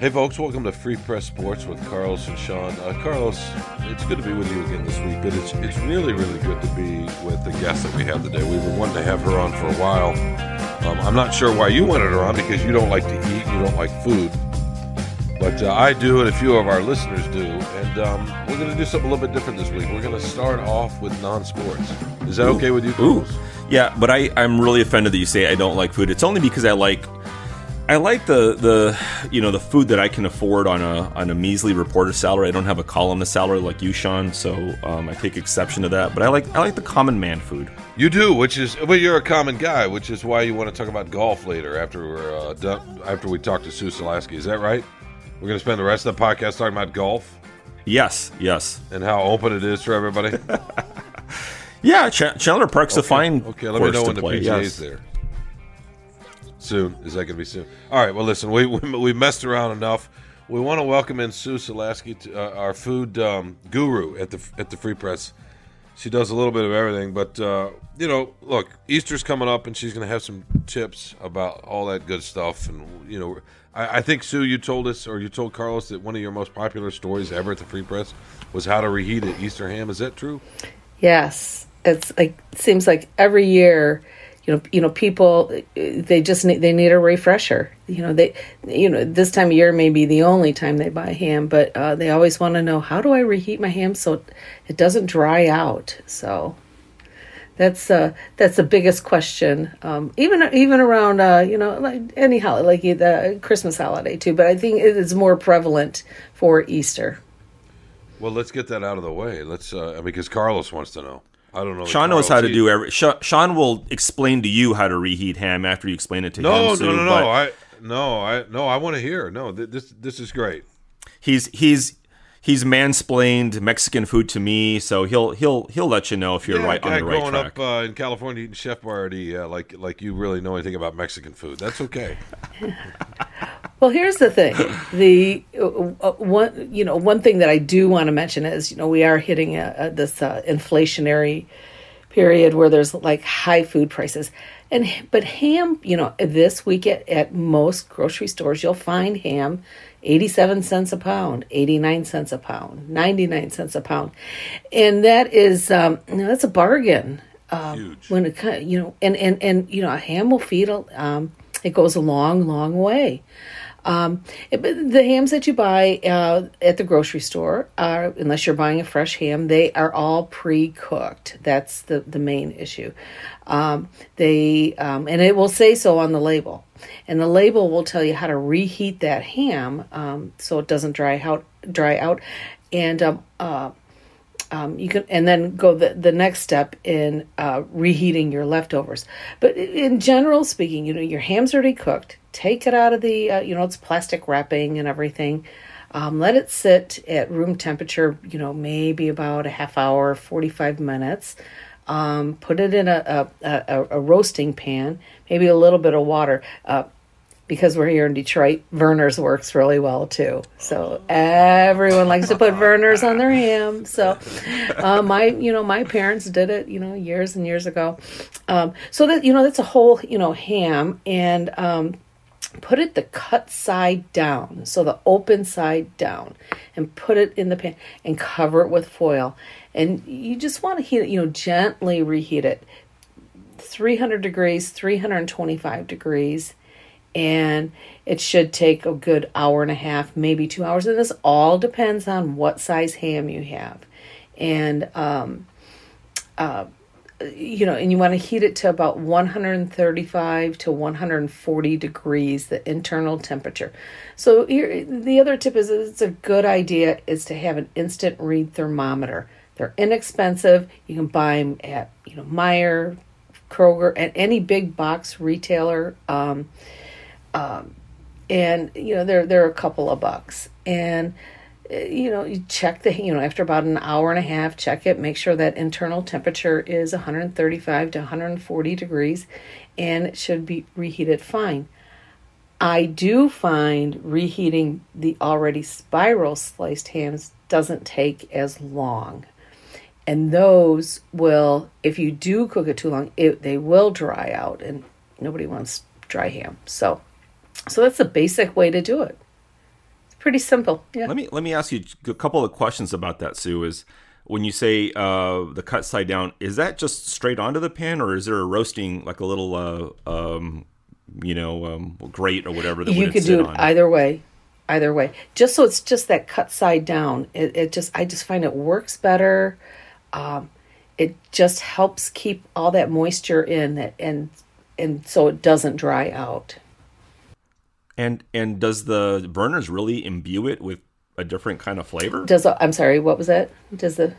Hey folks, welcome to Free Press Sports with Carlos and Sean. Uh, Carlos, it's good to be with you again this week, but it's it's really really good to be with the guest that we have today. We've been wanting to have her on for a while. Um, I'm not sure why you wanted her on because you don't like to eat, you don't like food, but uh, I do, and a few of our listeners do. And um, we're going to do something a little bit different this week. We're going to start off with non-sports. Is that okay with you? Ooh, yeah, but I I'm really offended that you say I don't like food. It's only because I like I like the the you know the food that I can afford on a on a measly reporter salary. I don't have a columnist salary like you, Sean, so um, I take exception to that. But I like I like the common man food. You do, which is well, you're a common guy, which is why you want to talk about golf later after we're uh, done, after we talk to Sue Selasky. Is that right? We're going to spend the rest of the podcast talking about golf Yes, yes, and how open it is for everybody. yeah. Ch- Chandler Park's a fine Okay, let me know when the play. PGA's yes. there. Soon is that going to be soon? All right. Well, listen, we we, we messed around enough. We want to welcome in Sue Selasky, to, uh, our food um, guru at the at the Free Press. She does a little bit of everything, but uh, you know, look, Easter's coming up, and she's going to have some tips about all that good stuff. And you know, I, I think Sue, you told us, or you told Carlos that one of your most popular stories ever at the Free Press was how to reheat an Easter ham. Is that true? Yes, it's like it seems like every year, you know, you know, people they just need they need a refresher. You know, they you know this time of year may be the only time they buy ham, but uh, they always want to know how do I reheat my ham so it doesn't dry out. So that's uh that's the biggest question. Um, even even around uh, you know like any holiday like the Christmas holiday too, but I think it is more prevalent for Easter. Well, let's get that out of the way. Let's uh, because Carlos wants to know. I don't know. Sean knows how to do every. Sean will explain to you how to reheat ham after you explain it to No, him. Sue, no, no, no. I no, I no. I want to hear. No, th- this this is great. he's he's he's mansplained Mexican food to me, so he'll he'll he'll let you know if you're yeah, right on the right growing track. up uh, in California eating Chef Boyardee, uh, like like you really know anything about Mexican food. That's okay. Well, here's the thing. The uh, uh, one, you know, one thing that I do want to mention is, you know, we are hitting a, a, this uh, inflationary period where there's like high food prices, and but ham, you know, this week at, at most grocery stores, you'll find ham. 87 cents a pound, 89 cents a pound, 99 cents a pound. And that is, um, you know, that's a bargain. Um, Huge. When it, you know, and, and, and, you know, a ham will feed, a- um, it goes a long, long way. Um, it- the hams that you buy uh, at the grocery store, are, unless you're buying a fresh ham, they are all pre-cooked. That's the the main issue. Um, they um, and it will say so on the label, and the label will tell you how to reheat that ham um, so it doesn't dry out. Dry out, and um, uh, um, you can and then go the, the next step in uh, reheating your leftovers. But in general speaking you know your ham's already cooked. Take it out of the uh, you know it's plastic wrapping and everything. Um, let it sit at room temperature you know maybe about a half hour 45 minutes. Um, put it in a, a, a, a roasting pan maybe a little bit of water. Uh, because we're here in Detroit, Vernors works really well too. So everyone likes to put Vernors on their ham. So uh, my, you know, my parents did it, you know, years and years ago. Um, so that you know, that's a whole, you know, ham, and um, put it the cut side down, so the open side down, and put it in the pan and cover it with foil. And you just want to heat it, you know, gently reheat it. 300 degrees, 325 degrees and it should take a good hour and a half, maybe two hours. And this all depends on what size ham you have, and um, uh, you know, and you want to heat it to about 135 to 140 degrees, the internal temperature. So here, the other tip is it's a good idea is to have an instant read thermometer. They're inexpensive. You can buy them at you know Meijer, Kroger, and any big box retailer. Um, um, and you know they're they're a couple of bucks, and uh, you know you check the you know after about an hour and a half, check it, make sure that internal temperature is 135 to 140 degrees, and it should be reheated fine. I do find reheating the already spiral sliced hams doesn't take as long. And those will, if you do cook it too long, it, they will dry out, and nobody wants dry ham. So, so that's the basic way to do it. It's pretty simple. Yeah. Let me let me ask you a couple of questions about that, Sue. Is when you say uh, the cut side down, is that just straight onto the pan, or is there a roasting like a little, uh, um, you know, um, grate or whatever that you could do it on? either way either way just so it's just that cut side down it, it just i just find it works better um, it just helps keep all that moisture in it and and so it doesn't dry out and and does the Vernors really imbue it with a different kind of flavor does i'm sorry what was that does the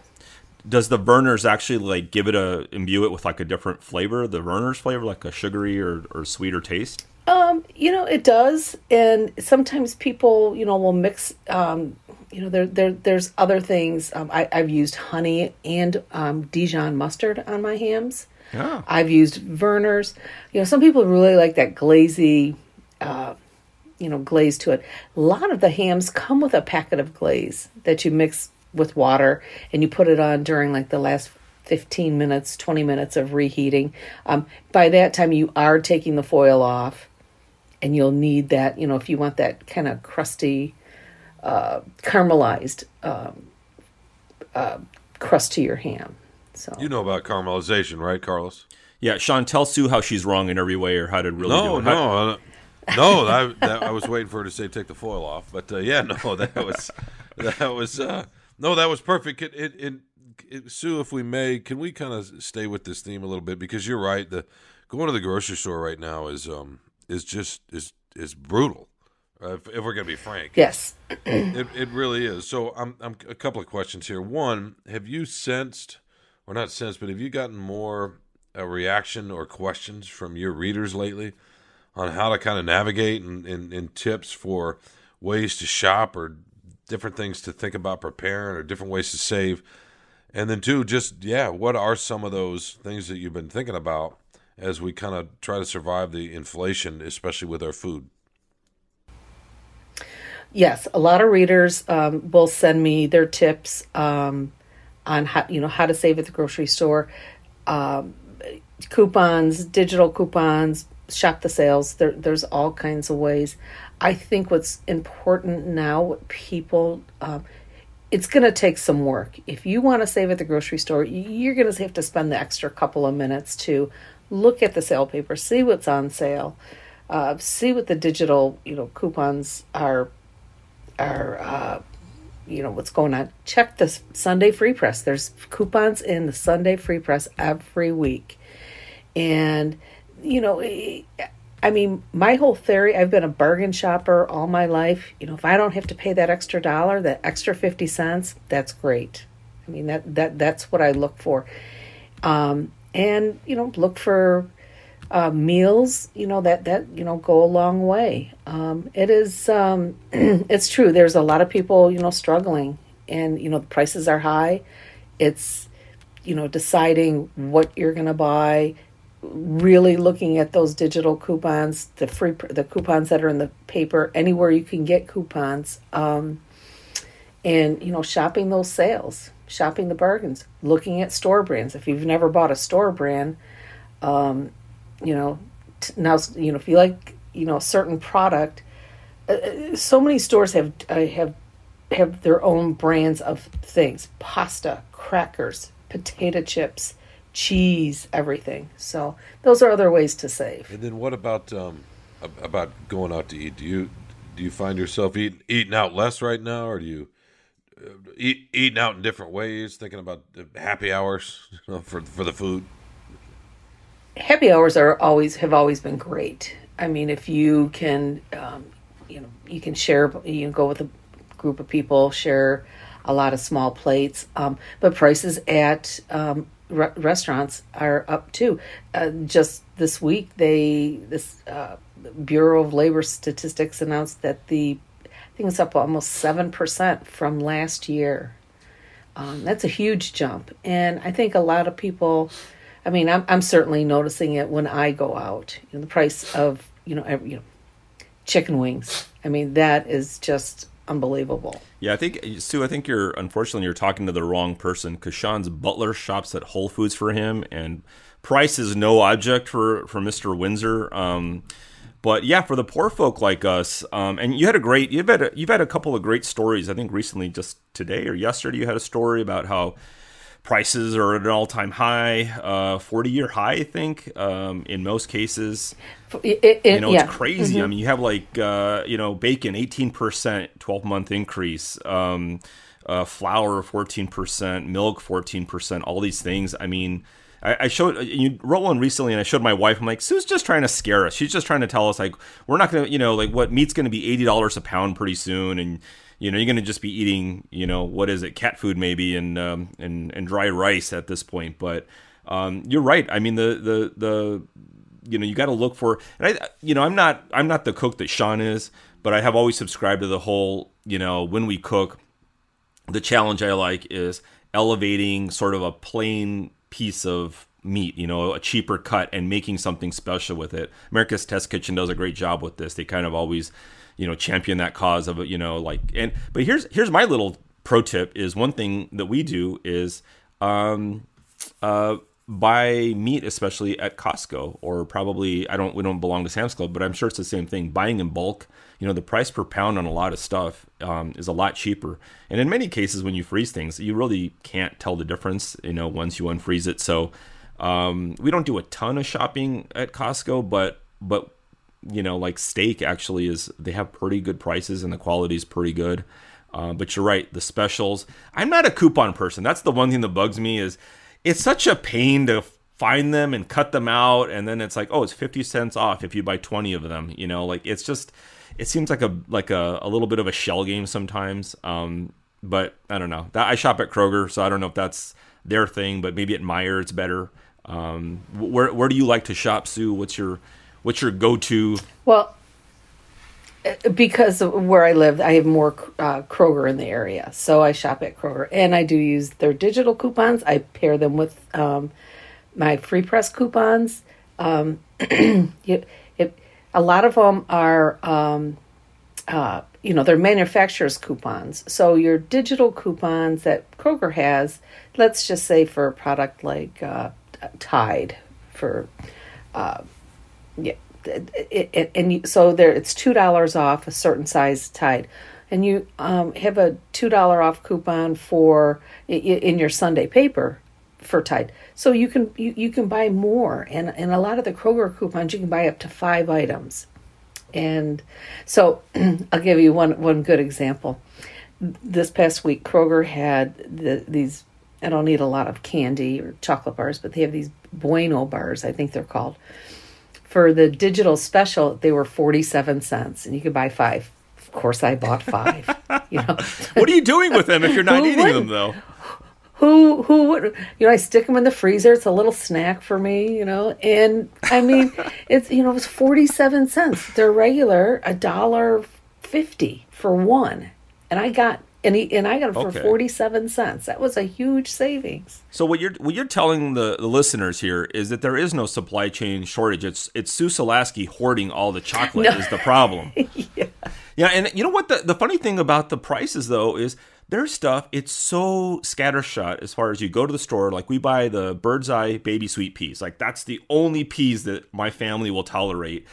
does the Vernors actually like give it a imbue it with like a different flavor the Vernors flavor like a sugary or, or sweeter taste um, you know, it does, and sometimes people, you know, will mix. Um, you know, there, there, there's other things. Um, I, I've used honey and um, Dijon mustard on my hams. Yeah. I've used Vernors. You know, some people really like that glazy, uh, you know, glaze to it. A lot of the hams come with a packet of glaze that you mix with water and you put it on during like the last 15 minutes, 20 minutes of reheating. Um, by that time, you are taking the foil off and you'll need that, you know, if you want that kind of crusty, uh, caramelized um, uh, crust to your ham. So you know about caramelization, right, Carlos? Yeah, Sean, tell Sue how she's wrong in every way, or how to really no, do it. No, uh, no, I, that, I was waiting for her to say take the foil off, but uh, yeah, no, that was that was uh, no, that was perfect. It, it, it, it, Sue, if we may, can we kind of stay with this theme a little bit because you're right. The going to the grocery store right now is um, is just is is brutal. Uh, if, if, we're gonna be frank, yes, it it really is. So I'm I'm a couple of questions here. One, have you sensed, or not sensed, but have you gotten more a reaction or questions from your readers lately on how to kind of navigate and, and, and tips for ways to shop or different things to think about preparing or different ways to save? And then two, just yeah, what are some of those things that you've been thinking about as we kind of try to survive the inflation, especially with our food. Yes, a lot of readers um, will send me their tips um, on how you know how to save at the grocery store, um, coupons, digital coupons, shop the sales. There, there's all kinds of ways. I think what's important now, people, um, it's going to take some work. If you want to save at the grocery store, you're going to have to spend the extra couple of minutes to look at the sale paper, see what's on sale, uh, see what the digital you know coupons are are uh, you know what's going on. Check the Sunday Free Press. There's coupons in the Sunday Free Press every week, and you know. I mean, my whole theory, I've been a bargain shopper all my life. You know, if I don't have to pay that extra dollar, that extra 50 cents, that's great. I mean, that, that that's what I look for. Um, and you know look for uh, meals you know that that you know go a long way um, it is um, it's true there's a lot of people you know struggling and you know the prices are high it's you know deciding what you're going to buy really looking at those digital coupons the free the coupons that are in the paper anywhere you can get coupons um, and you know shopping those sales shopping the bargains, looking at store brands. If you've never bought a store brand, um, you know, t- now you know if you like you know a certain product, uh, uh so many stores have uh, have have their own brands of things: pasta, crackers, potato chips, cheese, everything. So those are other ways to save. And then what about um, about going out to eat? Do you do you find yourself eating eating out less right now, or do you eat, eating out in different ways, thinking about happy hours you know, for for the food. Happy hours are always have always been great. I mean, if you can, um, you know, you can share, you can go with a group of people, share a lot of small plates. Um, but prices at um, re- restaurants are up too. Uh, just this week, they this uh, Bureau of Labor Statistics announced that the it's up almost seven percent from last year. Um, that's a huge jump, and I think a lot of people. I mean, I'm I'm certainly noticing it when I go out. You know, the price of you know every, you know chicken wings. I mean, that is just unbelievable. Yeah, I think Sue. I think you're unfortunately you're talking to the wrong person because Sean's butler shops at Whole Foods for him, and price is no object for for Mister Windsor. Um, but yeah, for the poor folk like us, um, and you had a great you've had a, you've had a couple of great stories. I think recently, just today or yesterday, you had a story about how prices are at an all-time high, uh, 40-year high, I think, um, in most cases. It, it, you know, yeah. it's crazy. Mm-hmm. I mean, you have like, uh, you know, bacon, 18%, 12-month increase, um, uh, flour, 14%, milk, 14%, all these things. I mean, I, I showed you wrote one recently, and I showed my wife. I'm like, Sue's just trying to scare us. She's just trying to tell us like we're not gonna, you know, like what meat's gonna be eighty dollars a pound pretty soon, and you know you're going to just be eating you know what is it cat food maybe and um, and and dry rice at this point but um, you're right i mean the the the you know you got to look for and i you know i'm not i'm not the cook that sean is but i have always subscribed to the whole you know when we cook the challenge i like is elevating sort of a plain piece of meat, you know, a cheaper cut and making something special with it. America's Test Kitchen does a great job with this. They kind of always you know champion that cause of you know like and but here's here's my little pro tip is one thing that we do is um uh buy meat especially at Costco or probably I don't we don't belong to Sam's Club but I'm sure it's the same thing. Buying in bulk you know the price per pound on a lot of stuff um, is a lot cheaper. And in many cases when you freeze things you really can't tell the difference you know once you unfreeze it. So um, we don't do a ton of shopping at Costco but but you know, like steak actually is they have pretty good prices and the quality is pretty good. Uh, but you're right, the specials. I'm not a coupon person. That's the one thing that bugs me is it's such a pain to find them and cut them out, and then it's like, oh, it's 50 cents off if you buy 20 of them. You know, like it's just it seems like a like a, a little bit of a shell game sometimes. Um, but I don't know. I shop at Kroger, so I don't know if that's their thing, but maybe at Meijer it's better. Um, where where do you like to shop, Sue? What's your What's your go-to? Well, because of where I live, I have more uh, Kroger in the area, so I shop at Kroger, and I do use their digital coupons. I pair them with um, my free press coupons. Um, it, it, a lot of them are, um, uh, you know, they're manufacturers coupons. So your digital coupons that Kroger has, let's just say for a product like uh, Tide, for uh, yeah, it, it, and so there it's two dollars off a certain size Tide, and you um, have a two dollar off coupon for in your Sunday paper for Tide. So you can you, you can buy more, and and a lot of the Kroger coupons you can buy up to five items, and so I'll give you one one good example. This past week, Kroger had the, these. I don't need a lot of candy or chocolate bars, but they have these Bueno bars. I think they're called for the digital special, they were 47 cents and you could buy five. Of course, I bought five. you know, what are you doing with them if you're not eating them though? Who who would you know? I stick them in the freezer. It's a little snack for me, you know. And I mean, it's you know, it was forty seven cents. They're regular a dollar fifty for one, and I got and he, and I got it for okay. forty seven cents. That was a huge savings. So what you're what you're telling the, the listeners here is that there is no supply chain shortage. It's it's Sue Selasky hoarding all the chocolate no. is the problem. yeah. Yeah, and you know what the the funny thing about the prices though is their stuff it's so scattershot as far as you go to the store like we buy the bird's eye baby sweet peas like that's the only peas that my family will tolerate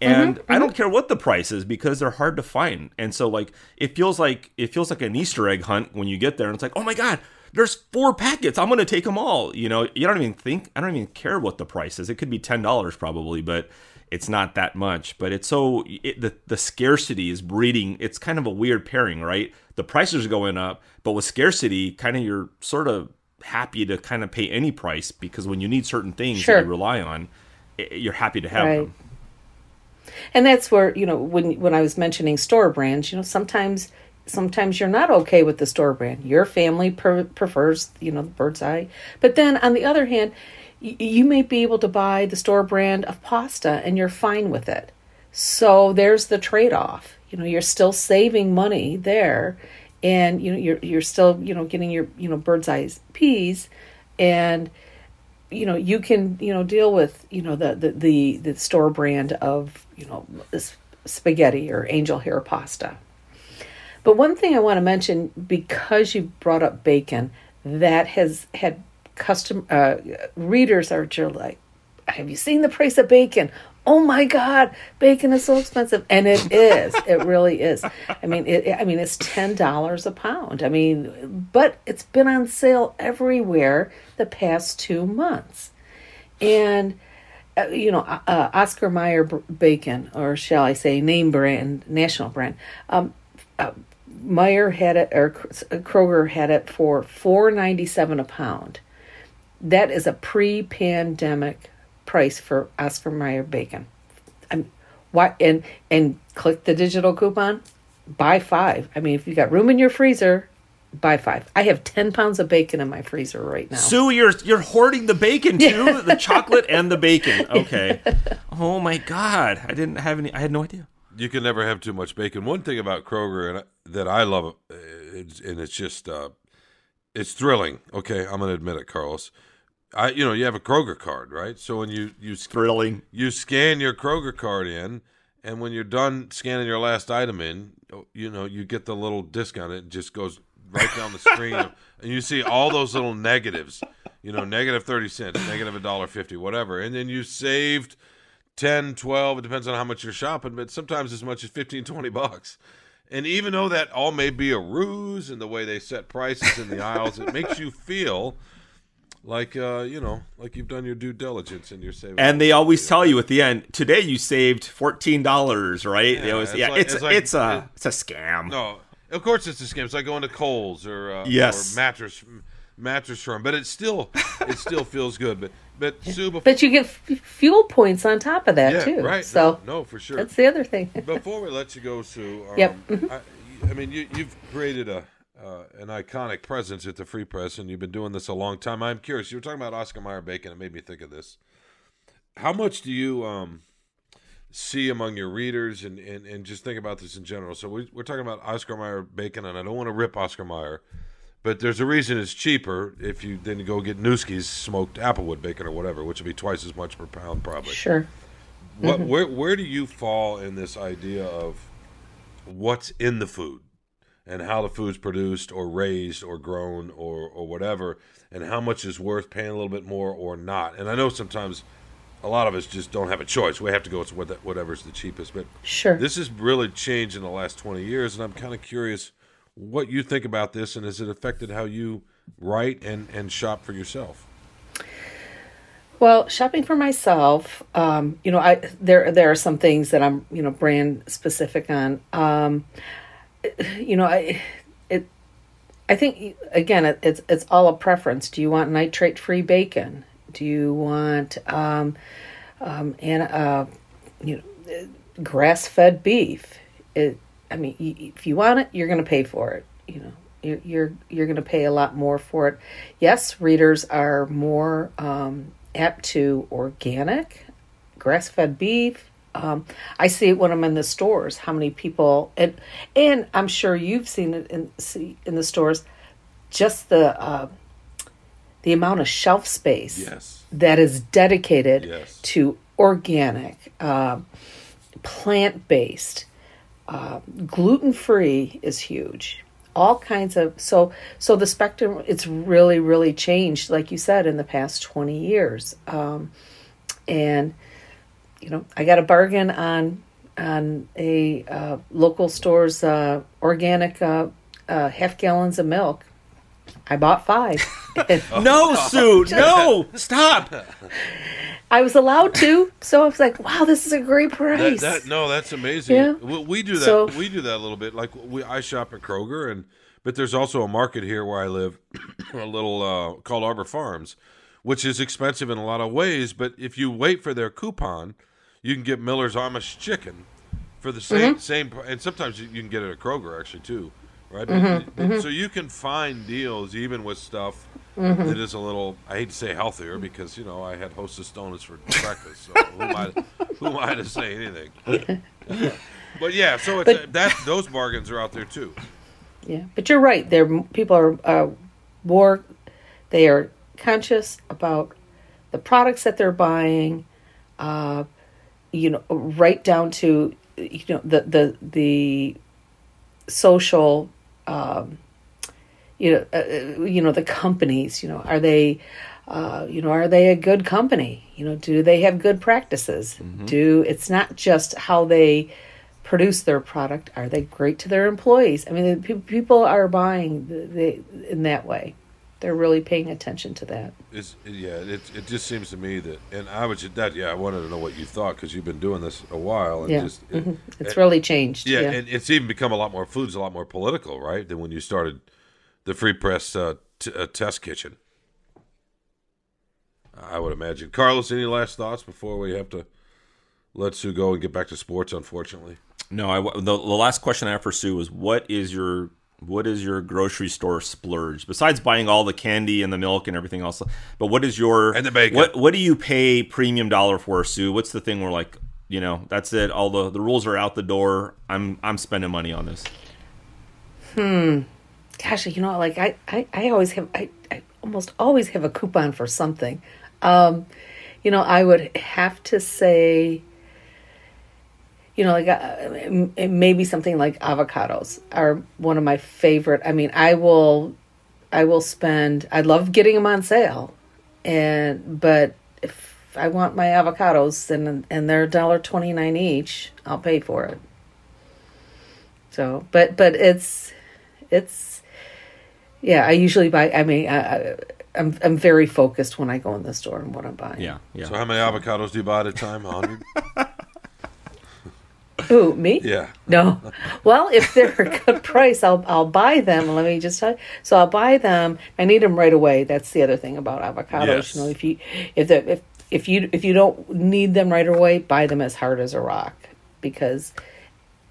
and mm-hmm, I don't mm-hmm. care what the price is because they're hard to find. And so like it feels like it feels like an Easter egg hunt when you get there and it's like, "Oh my god, there's four packets. I'm going to take them all." You know, you don't even think I don't even care what the price is. It could be $10 probably, but it's not that much, but it's so it, the the scarcity is breeding. It's kind of a weird pairing, right? The prices are going up, but with scarcity, kind of you're sort of happy to kind of pay any price because when you need certain things sure. that you rely on, you're happy to have right. them. And that's where, you know, when when I was mentioning store brands, you know, sometimes sometimes you're not okay with the store brand. Your family per- prefers, you know, the bird's eye. But then on the other hand, y- you may be able to buy the store brand of pasta and you're fine with it. So there's the trade-off. You know, you're still saving money there and you know you're you're still, you know, getting your, you know, bird's eye peas and you know you can you know deal with you know the the the, the store brand of you know spaghetti or angel hair pasta. But one thing i want to mention because you brought up bacon that has had custom uh, readers are just like have you seen the price of bacon? Oh my god bacon is so expensive. And it is it really is. I mean it i mean it's ten dollars a pound. I mean but it's been on sale everywhere the past two months. And you know uh, uh, oscar mayer bacon or shall i say name brand national brand um, uh, Meijer had it or kroger had it for 4.97 a pound that is a pre-pandemic price for Oscar Mayer bacon. I'm why and and click the digital coupon, buy five. I mean, if you got room in your freezer, buy five. I have ten pounds of bacon in my freezer right now. Sue, you're you're hoarding the bacon too, the chocolate and the bacon. Okay. Oh my god, I didn't have any. I had no idea. You can never have too much bacon. One thing about Kroger and that I love, uh, it's, and it's just, uh, it's thrilling. Okay, I'm gonna admit it, Carlos. I, you know, you have a Kroger card, right? So when you you Thrilling. you scan your Kroger card in, and when you're done scanning your last item in, you know, you get the little discount. It just goes right down the screen, and you see all those little negatives. You know, negative thirty cents, negative a dollar fifty, whatever, and then you saved 10, 12, It depends on how much you're shopping, but sometimes as much as 15, 20 bucks. And even though that all may be a ruse and the way they set prices in the aisles, it makes you feel like uh, you know, like you've done your due diligence and you're saving. And they always tell you at the end, today you saved fourteen dollars, right? Yeah, They always- it's yeah, like- it's it's like- it's a it's a scam. No, of course it's a scam. It's like going to Kohl's or uh, Yes. or mattress mattress firm, but it still it still feels good. But but Sue, before, But you get f- fuel points on top of that yeah, too. right? So no, no, for sure. that's the other thing. before we let you go, Sue. Um, Yep. Mm-hmm. I, I mean, you, you've created a uh, an iconic presence at the Free Press, and you've been doing this a long time. I'm curious. You were talking about Oscar Mayer bacon. It made me think of this. How much do you um, see among your readers, and, and, and just think about this in general? So we, we're talking about Oscar Mayer bacon, and I don't want to rip Oscar Mayer, but there's a reason it's cheaper if you then go get Nueske's smoked applewood bacon or whatever, which would be twice as much per pound probably. Sure. What mm-hmm. where where do you fall in this idea of what's in the food and how the food's produced or raised or grown or or whatever and how much is worth paying a little bit more or not? And I know sometimes a lot of us just don't have a choice. We have to go with whatever's the cheapest. But Sure. this has really changed in the last 20 years and I'm kind of curious what you think about this and has it affected how you write and and shop for yourself? Well, shopping for myself, um, you know, I there there are some things that I'm you know brand specific on. Um, you know, I it I think again it, it's it's all a preference. Do you want nitrate free bacon? Do you want um, um, and uh, you know grass fed beef? It, I mean, if you want it, you're going to pay for it. You know, you're you're, you're going to pay a lot more for it. Yes, readers are more um, apt to organic, grass fed beef. Um, I see it when I'm in the stores. How many people and and I'm sure you've seen it in see in the stores. Just the uh, the amount of shelf space Yes. that is dedicated Yes. to organic, uh, plant based, uh, gluten free is huge. All kinds of so so the spectrum it's really really changed like you said in the past twenty years, um, and you know I got a bargain on on a uh, local store's uh, organic uh, uh, half gallons of milk. I bought five. No, Sue, no, stop. I was allowed to, so I was like, "Wow, this is a great price." that no, that's amazing. Yeah. We, we do that. So- we do that a little bit. Like we, I shop at Kroger, and but there's also a market here where I live, a little uh, called Arbor Farms, which is expensive in a lot of ways. But if you wait for their coupon, you can get Miller's Amish chicken for the same Mm-hmm. same. And sometimes you, you can get it at Kroger actually too. right? Mm-hmm, And- and So you can find deals even with stuff that is a little. I hate to say healthier because you know I had Hostess donuts for breakfast. So who am I? Who am I to say anything? but yeah, so it's But- that those bargains are out there too. Yeah, but you're right. There, people are uh, more. They are conscious about the products that they're buying. Uh, you know, right down to you know the the the social. Um, you know, uh, uh, you know the companies. You know, are they, uh, you know, are they a good company? You know, do they have good practices? Do it's not just how they produce their product. Are they great to their employees? I mean, the pe- people are buying the, the, in that way. They're really paying attention to that. It's, yeah, it, it just seems to me that, and I was that. Yeah, I wanted to know what you thought because you've been doing this a while, and Yeah. just it- It's it- really changed. yeah, Yeah. and it's even become a lot more. Food's a lot more political, right? Than when you started the Free Press uh, t- uh, Test Kitchen. I would imagine. Carlos, any last thoughts before we have to let Sue go and get back to sports? Unfortunately, No, I the, the last question I have for Sue was what is your what is your grocery store splurge besides buying all the candy and the milk and everything else? But what is your And the bacon. What what do you pay premium dollar for, Sue? What's the thing where like you know that's it? All the the rules are out the door. I'm I'm spending money on this. Gosh, you know, like I, I, I always have, I, I almost always have a coupon for something. Um, you know, I would have to say, you know, like uh, maybe something like avocados are one of my favorite. I mean, I will, I will spend. I love getting them on sale, and but if I want my avocados and and they're dollar twenty nine each, I'll pay for it. So, but but it's it's yeah. I usually buy. I mean, I, I, I'm I'm very focused when I go in the store and what I'm buying. Yeah, yeah. so how many avocados do you buy at a time? A hundred. Who me? yeah. No. Well, if they're a good price, I'll I'll buy them. Let me just tell you. So I'll buy them. I need them right away. That's the other thing about avocados. Yes. You know, if you if the if if you if you don't need them right away, buy them as hard as a rock because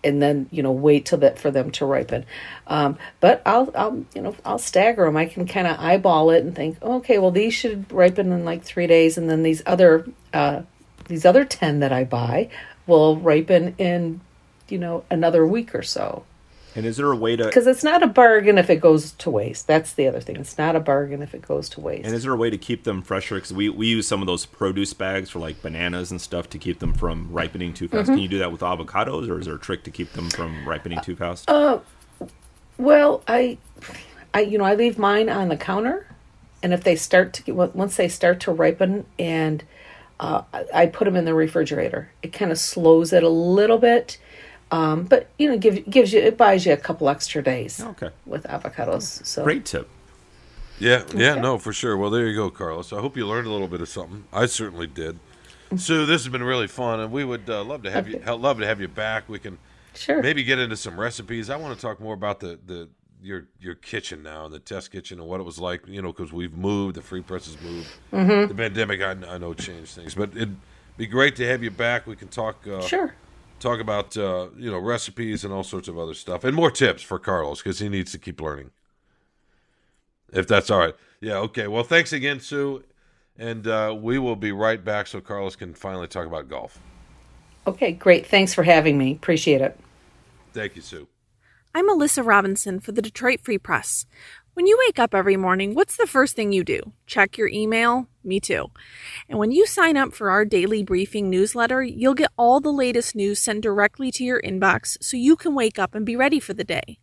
and then you know wait till that for them to ripen. Um, but I'll I'll you know I'll stagger them. I can kind of eyeball it and think, okay, well these should ripen in like three days, and then these other uh, these other ten that I buy will ripen in you know another week or so. And is there a way to Because it's not a bargain if it goes to waste. That's the other thing. It's not a bargain if it goes to waste. And is there a way to keep them fresher? Because we, we use some of those produce bags for like bananas and stuff to keep them from ripening too fast. Can you do that with avocados, or is there a trick to keep them from ripening too fast? Well, I, I you know I leave mine on the counter, and if they start to get once they start to ripen, and uh, I put them in the refrigerator. It kind of slows it a little bit, um, but you know give, gives you it buys you a couple extra days. Okay. With avocados, so Great tip. Yeah, yeah, Okay. no, for sure. Well, there you go, Carlos. I hope you learned a little bit of something. I certainly did. Sue, this has been really fun, and we would uh, love to have you Okay. ha- love to have you back. We can Sure. maybe get into some recipes. I want to talk more about the the your your kitchen now and the test kitchen and what it was like. You know, because we've moved, the free press has moved. Mm-hmm. The pandemic, I, I know, changed things, but it'd be great to have you back. We can talk. Uh, Sure. Talk about uh, you know recipes and all sorts of other stuff and more tips for Carlos because he needs to keep learning. If that's all right, yeah, okay. Well, thanks again, Sue, and uh, we will be right back so Carlos can finally talk about golf. Okay, great. Thanks for having me. Appreciate it. Thank you, Sue. I'm Alyssa Robinson for the Detroit Free Press. When you wake up every morning, what's the first thing you do? Check your email? Me too. And when you sign up for our daily briefing newsletter, you'll get all the latest news sent directly to your inbox so you can wake up and be ready for the day.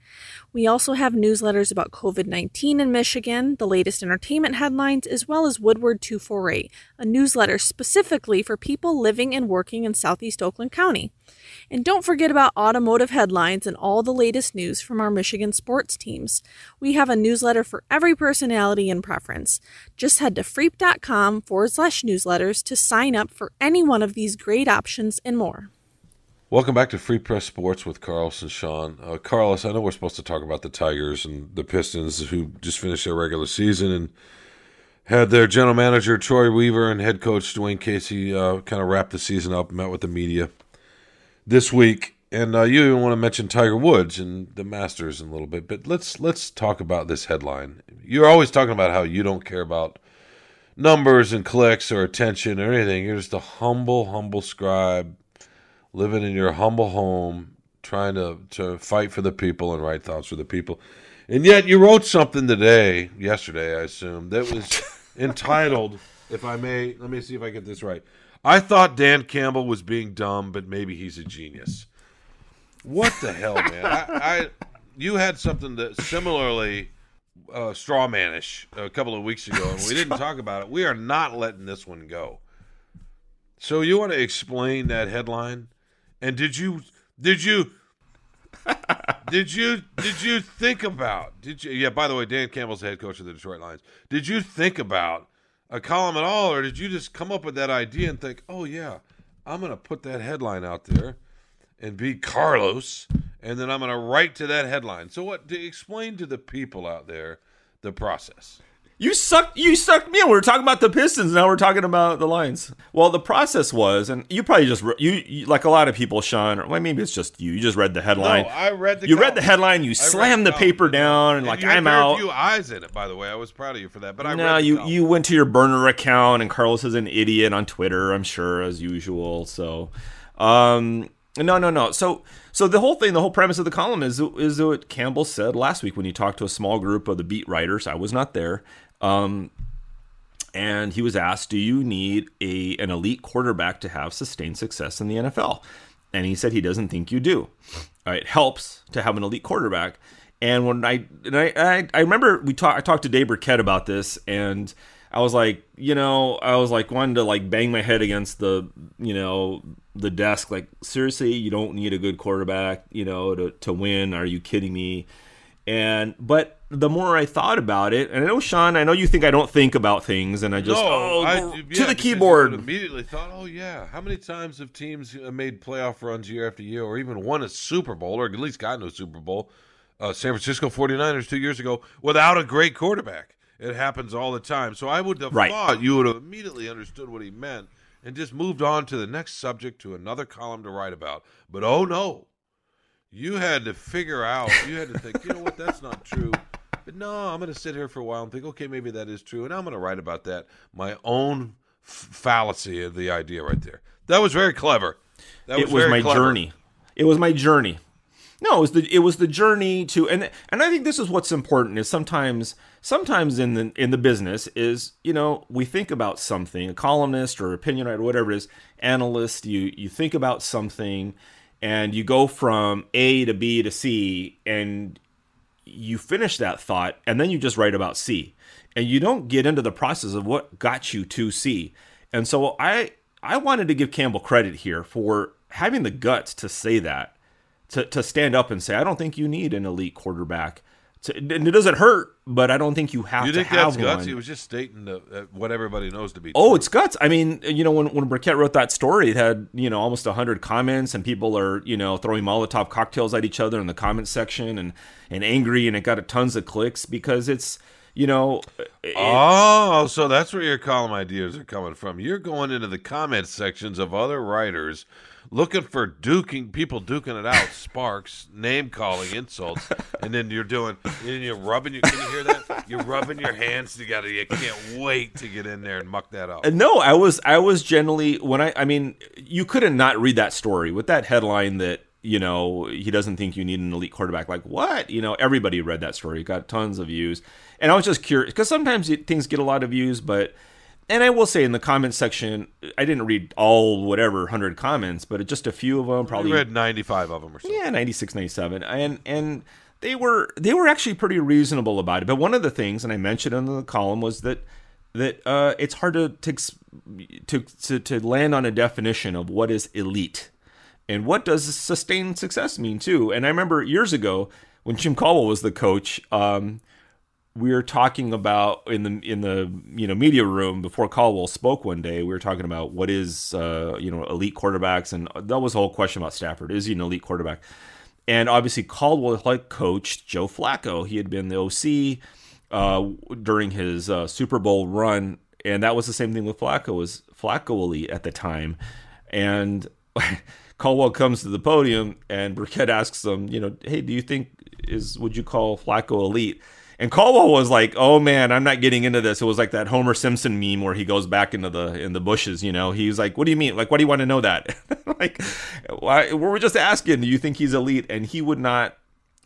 We also have newsletters about COVID 19 in Michigan, the latest entertainment headlines, as well as Woodward 248, a newsletter specifically for people living and working in Southeast Oakland County. And don't forget about automotive headlines and all the latest news from our Michigan sports teams. We have a newsletter for every personality and preference. Just head to freep.com forward slash newsletters to sign up for any one of these great options and more. Welcome back to Free Press Sports with Carlos and Sean. Uh, Carlos, I know we're supposed to talk about the Tigers and the Pistons, who just finished their regular season and had their general manager Troy Weaver and head coach Dwayne Casey uh, kind of wrap the season up, met with the media this week. and uh, you even want to mention Tiger Woods and the Masters in a little bit. But let's let's talk about this headline. You're always talking about how you don't care about numbers and clicks or attention or anything. You're just a humble, humble scribe living in your humble home, trying to to fight for the people and write thoughts for the people. And yet, you wrote something today, yesterday, I assume, that was entitled, if I may, let me see if I get this right. I thought Dan Campbell was being dumb, but maybe he's a genius. What the hell, man? I, I you had something that similarly uh, strawmanish a couple of weeks ago, and we didn't talk about it. We are not letting this one go. So you want to explain that headline? And did you did you did you did you think about did you yeah by the way Dan Campbell's the head coach of the Detroit Lions did you think about a column at all or did you just come up with that idea and think oh yeah I'm gonna put that headline out there and be Carlos and then I'm gonna write to that headline so what to explain to the people out there the process You sucked. You sucked me in. We were talking about the Pistons. Now we're talking about the Lions. Well, the process was, and you probably just you, you like a lot of people, Sean. Or well, maybe it's just you. You just read the headline. No, I read the You read the headline. You I slammed the column. paper down, and, like you I'm out. few eyes in it by the way I was proud of you for that but I no, you column. you went to your burner account, and Carlos is an idiot on Twitter. I'm sure, as usual. So, um, no, no, no. So, so the whole thing, the whole premise of the column is is what Campbell said last week when he talked to a small group of the beat writers. I was not there. Um, and he was asked, "Do you need a an elite quarterback to have sustained success in the NFL?" And he said he doesn't think you do. Uh, it helps to have an elite quarterback. And when I and I I, I remember we talked I talked to Dave Birkett about this, and I was like, you know, I was like wanting to like bang my head against the you know the desk, like seriously, you don't need a good quarterback, you know, to to win. Are you kidding me? And but the more I thought about it, and I know Sean, I know you think I don't think about things, and I just no, oh, I, yeah, to the keyboard. Immediately thought, oh yeah, how many times have teams uh, made playoff runs year after year, or even won a Super Bowl, or at least gotten to a Super Bowl? Uh, San Francisco 49ers two years ago without a great quarterback. It happens all the time. So I would have Right. thought you would have immediately understood what he meant and just moved on to the next subject to another column to write about. But oh no, you had to figure out. You had to think. You know what? That's not true. But no, I'm going to sit here for a while and think. Okay, maybe that is true, and I'm going to write about that. My own f- fallacy of the idea right there. That was very clever. That it was my clever. journey. It was my journey. No, it was the it was the journey to and and I think this is what's important is sometimes sometimes in the in the business is you know we think about something a columnist or opinion writer whatever it is analyst you you think about something and you go from A to B to C and you finish that thought and then you just write about C and you don't get into the process of what got you to C. And so I I wanted to give Campbell credit here for having the guts to say that. To, to stand up and say, I don't think you need an elite quarterback. To, and it doesn't hurt, but I don't think you have You to think have that's guts? one. He was just stating the, uh, what everybody knows to be. Oh, true. it's guts. I mean, you know, when when Birkett wrote that story, it had you know almost hundred comments, and people are you know throwing Molotov cocktails at each other in the comment section, and and angry, and it got a tons of clicks because it's you know, Oh, so that's where your column ideas are coming from. You're going into the comment sections of other writers looking for duking people duking it out, sparks, name calling, insults, and then you're doing and you're rubbing your can you hear that? You're rubbing your hands together. You can't wait to get in there and muck that up. No, I was I was generally when I I mean you couldn't not read that story with that headline that you know he doesn't think you need an elite quarterback. Like what? You know everybody read that story. Got tons of views, and I was just curious because sometimes it, things get a lot of views, but and I will say in the comment section I didn't read all whatever hundred comments, but just a few of them probably read 95 of them or something. yeah 96 97 and and they were they were actually pretty reasonable about it. But one of the things and i mentioned in the column was that that uh, it's hard to to, to to to land on a definition of what is elite and what does sustained success mean too. And i remember years ago when jim caldwell was the coach um, we were talking about in the in the you know media room before Caldwell spoke one day. We were talking about what is uh, you know elite quarterbacks, and that was the whole question about Stafford. Is he an elite quarterback? And obviously Caldwell like coached Joe Flacco. He had been the OC uh, during his uh, Super Bowl run, and that was the same thing with Flacco. Was Flacco elite at the time? And Caldwell comes to the podium and Birkett asks him, you know, hey, do you think is would you call Flacco elite? And Caldwell was like, "Oh man, I'm not getting into this." It was like that Homer Simpson meme where he goes back into the in the bushes. You know, he's like, "What do you mean? Like, why do you want to know that? like, why? we're just asking. Do you think he's elite?" And he would not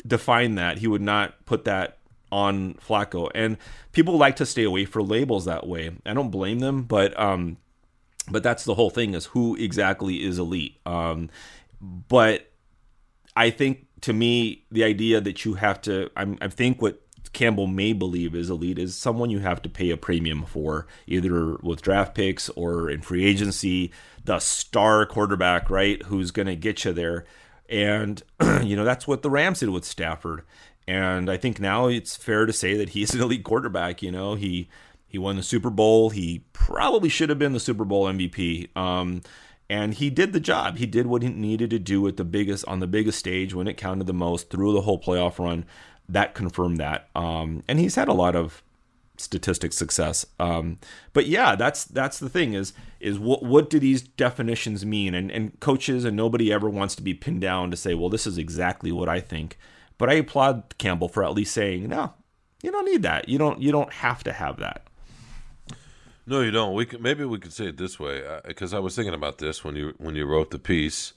define that. He would not put that on Flacco. And people like to stay away for labels that way. I don't blame them, but um, but that's the whole thing is who exactly is elite. Um, but I think to me, the idea that you have to, I'm, I think what Campbell may believe is elite is someone you have to pay a premium for, either with draft picks or in free agency, the star quarterback, right, who's going to get you there. And, you know, that's what the Rams did with Stafford. And I think now it's fair to say that he's an elite quarterback. You know, he he won the Super Bowl. He probably should have been the Super Bowl MVP. Um, and he did the job. He did what he needed to do at the biggest on the biggest stage when it counted the most through the whole playoff run that confirmed that. Um, and he's had a lot of statistic success. Um, but yeah, that's that's the thing is is what what do these definitions mean? And and coaches and nobody ever wants to be pinned down to say, well, this is exactly what I think. But I applaud Campbell for at least saying, no, you don't need that. You don't you don't have to have that. No, you don't. We maybe we could say it this way because uh, I was thinking about this when you when you wrote the piece.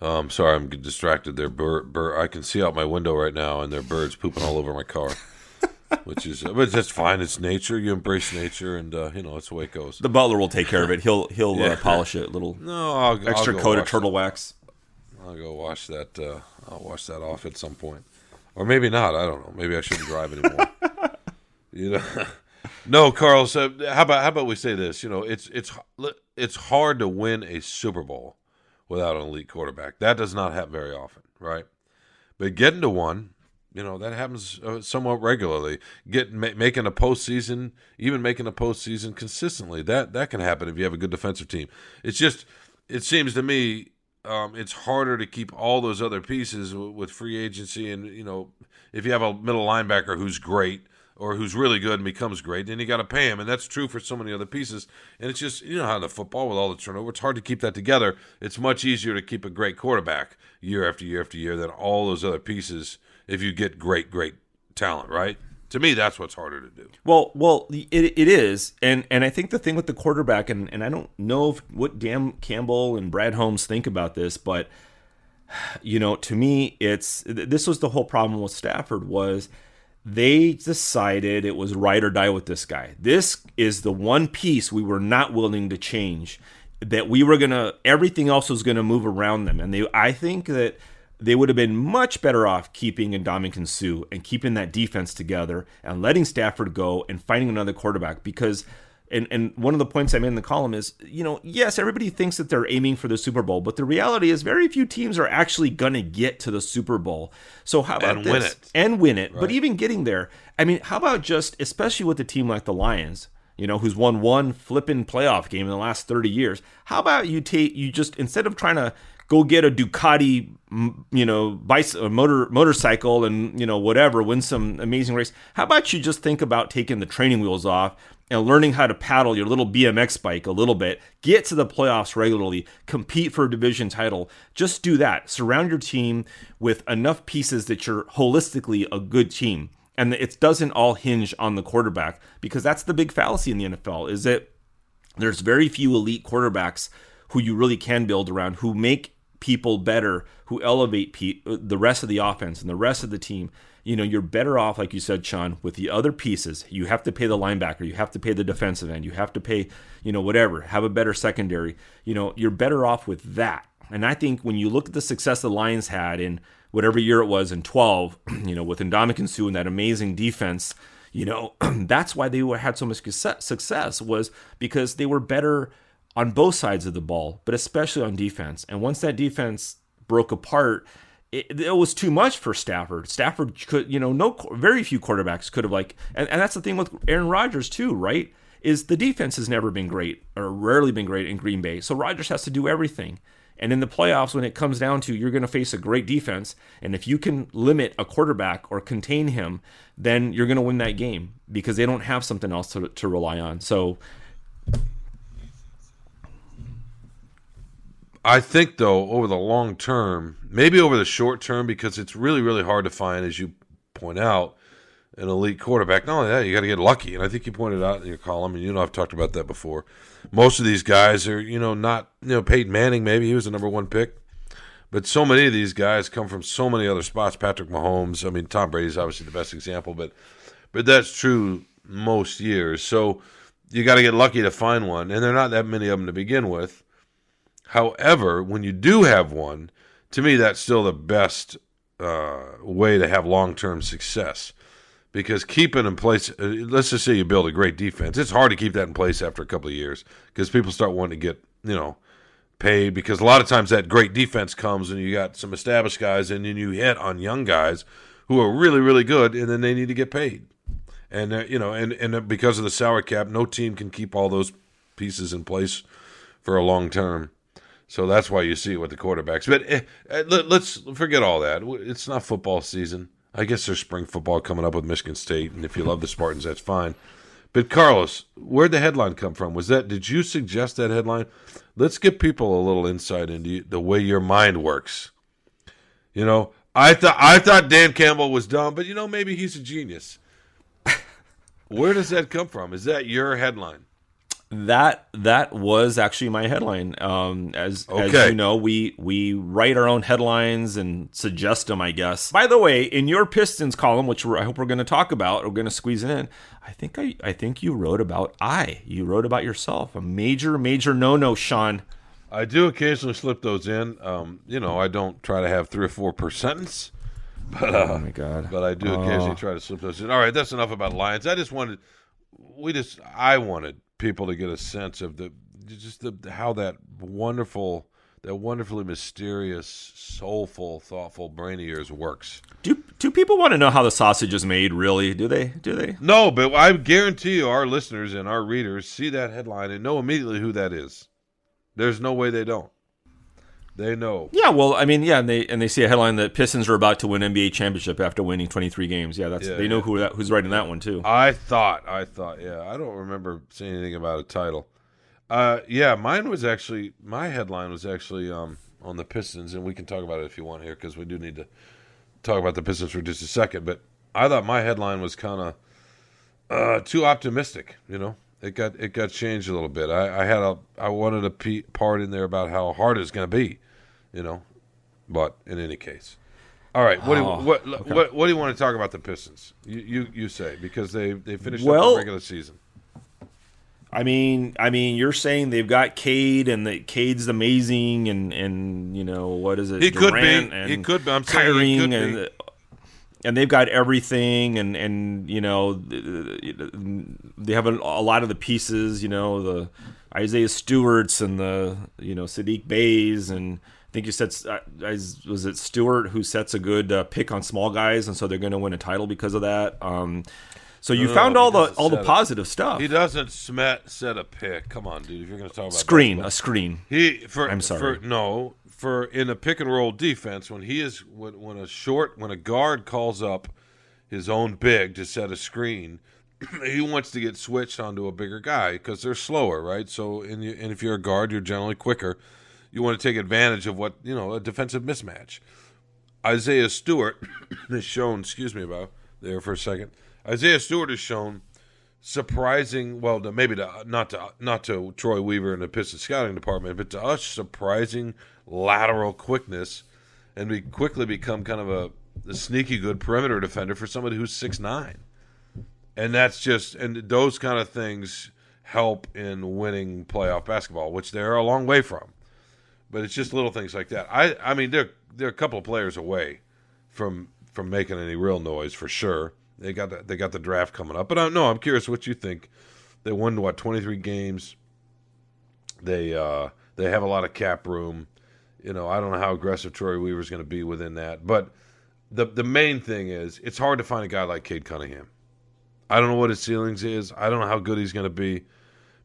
Um, sorry, I'm distracted. There, bird, bird. I can see out my window right now, and there are birds pooping all over my car. Which is, but that's fine. It's nature. You embrace nature, and uh, you know it's the way it goes. The butler will take care of it. He'll he'll uh, yeah. uh, polish it. A little no, I'll, extra I'll coat of turtle that. wax. I'll go wash that. Uh, I'll wash that off at some point, or maybe not. I don't know. Maybe I shouldn't drive anymore. you know, no, Carl. So how about how about we say this? You know, it's it's it's hard to win a Super Bowl without an elite quarterback. That does not happen very often, right? But getting to one, you know, that happens uh, somewhat regularly. Get ma- making a postseason, even making a postseason consistently, that that can happen if you have a good defensive team. It's just, it seems to me, um, it's harder to keep all those other pieces with free agency, and you know, if you have a middle linebacker who's great or who's really good and becomes great, then you got to pay him, and that's true for so many other pieces. And it's just you know how the football with all the turnover, it's hard to keep that together. It's much easier to keep a great quarterback year after year after year than all those other pieces if you get great great talent, right? To me, that's what's harder to do. Well, well, it, it is, and and I think the thing with the quarterback, and and I don't know if, what Dan Campbell and Brad Holmes think about this, but you know, to me, it's this was the whole problem with Stafford was they decided it was ride or die with this guy. This is the one piece we were not willing to change. That we were gonna everything else was gonna move around them. And they I think that they would have been much better off keeping Ndamukong Suh and keeping that defense together and letting Stafford go and finding another quarterback because and and one of the points I made in the column is, you know, yes, everybody thinks that they're aiming for the Super Bowl, but the reality is very few teams are actually gonna get to the Super Bowl. So how about and this? win it and win it? Right. But even getting there, I mean, how about just especially with a team like the Lions, you know, who's won one flipping playoff game in the last thirty years? How about you take you just instead of trying to go get a Ducati, you know, bicycle, motor motorcycle, and you know whatever, win some amazing race. How about you just think about taking the training wheels off and learning how to paddle your little BMX bike a little bit, get to the playoffs regularly, compete for a division title. Just do that. Surround your team with enough pieces that you're holistically a good team. And it doesn't all hinge on the quarterback because that's the big fallacy in the NFL is that there's very few elite quarterbacks who you really can build around who make people better, who elevate pe- the rest of the offense and the rest of the team you know, you're better off, like you said, Sean, with the other pieces. You have to pay the linebacker, you have to pay the defensive end, you have to pay, you know, whatever, have a better secondary. You know, you're better off with that. And I think when you look at the success the Lions had in whatever year it was in 12, you know, with Ndamukong Suh and that amazing defense, you know, that's why they had so much success was because they were better on both sides of the ball, but especially on defense. And once that defense broke apart, it, it, was too much for Stafford. Stafford could, you know, no, very few quarterbacks could have like, and, and that's the thing with Aaron Rodgers too, right? Is the defense has never been great or rarely been great in Green Bay, so Rodgers has to do everything. And in the playoffs, when it comes down to you're going to face a great defense, and if you can limit a quarterback or contain him, then you're going to win that game because they don't have something else to, to rely on. So I think though over the long term, maybe over the short term, because it's really really hard to find, as you point out, an elite quarterback. Not only that, you got to get lucky, and I think you pointed out in your column, and you know I've talked about that before. Most of these guys are you know not you know Peyton Manning maybe he was the number one pick, but so many of these guys come from so many other spots. Patrick Mahomes, I mean Tom Brady's obviously the best example, but but that's true most years. So you got to get lucky to find one, and there are not that many of them to begin with. However, when you do have one, to me, that's still the best uh, way to have long term success. Because keeping in place, uh, let's just say you build a great defense, it's hard to keep that in place after a couple of years because people start wanting to get, you know, paid. Because a lot of times that great defense comes and you got some established guys, and then you hit on young guys who are really, really good, and then they need to get paid. And uh, you know, and and because of the salary cap, no team can keep all those pieces in place for a long term. So that's why you see it with the quarterbacks. But eh, eh, let, us forget all that. It's not football season. I guess there's spring football coming up with Michigan State, and if you love the Spartans, that's fine. But Carlos, where'd the headline come from? Was that did you suggest that headline? Let's give people a little insight into the way your mind works. You know, I thought I thought Dan Campbell was dumb, but you know maybe he's a genius. Where does that come from? Is that your headline? That that was actually my headline. Um, as Okay. as you know, we we write our own headlines and suggest them. I guess. By the way, in your Pistons column, which we're, I hope we're going to talk about, we're going to squeeze it in. I think I I think you wrote about I. You wrote about yourself. A major major no no, Sean. I do occasionally slip those in. Um, you know, I don't try to have three or four per sentence, but uh, Oh my god. but I do occasionally try to slip those in. All right, that's enough about Lions. I just wanted, we just, I wanted people to get a sense of the just the how that wonderful, that wonderfully mysterious, soulful, thoughtful brain of yours works. Do do people want to know how the sausage is made? Really? Do they? Do they? No, but I guarantee you, our listeners and our readers see that headline and know immediately who that is. There's no way they don't. They know. Yeah, well, I mean, yeah, and they and they see a headline that Pistons are about to win NBA championship after winning 23 games. Yeah, that's Yeah, they know yeah. who that, who's writing that one too. I thought, I thought, yeah, I don't remember seeing anything about a title. Uh, yeah, mine was actually my headline was actually um, on the Pistons, and we can talk about it if you want here because we do need to talk about the Pistons for just a second. But I thought my headline was kind of uh, too optimistic. You know, it got it got changed a little bit. I, I had a I wanted a part in there about how hard it's going to be. You know, but in any case. All right, what do you, Oh, what, what what do you want to talk about the Pistons? You you, you say because they they finished up Well- the regular season. I mean, I mean, you're saying they've got Cade and that Cade's amazing, and and you know what is it? He could be. Durant And He could be. I'm saying could and be. and they've got everything, and and you know they have a, a lot of the pieces. You know the Isaiah Stewart's and the you know Saddiq Beys and. I think you said uh, was it Stewart who sets a good uh, pick on small guys, and so they're going to win a title because of that. Um, so you No, found all the all the positive stuff. He doesn't smet, set a pick. Come on, dude. If you're going to talk about screen, basketball. a screen. He for I'm sorry. For, no, for in a pick and roll defense, when he is when, when a short when a guard calls up his own big to set a screen, he wants to get switched onto a bigger guy because they're slower, right? So in and if you're a guard, you're generally quicker. You want to take advantage of what you know a defensive mismatch. Isaiah Stewart has shown. Excuse me about there for a second. Isaiah Stewart has shown surprising. Well, to, maybe to, not to not to Troy Weaver and the Pistons scouting department, but to us, surprising lateral quickness, and we quickly become kind of a, a sneaky good perimeter defender for somebody who's six nine, and that's just and those kind of things help in winning playoff basketball, which they're a long way from. But it's just little things like that. I I mean they're they're a couple of players away from from making any real noise for sure. They got the, they got the draft coming up, but I no, I'm curious what you think. They won what 23 games. They uh they have a lot of cap room. You know, I don't know how aggressive Troy Weaver's going to be within that, but the the main thing is it's hard to find a guy like Cade Cunningham. I don't know what his ceilings is. I don't know how good he's going to be,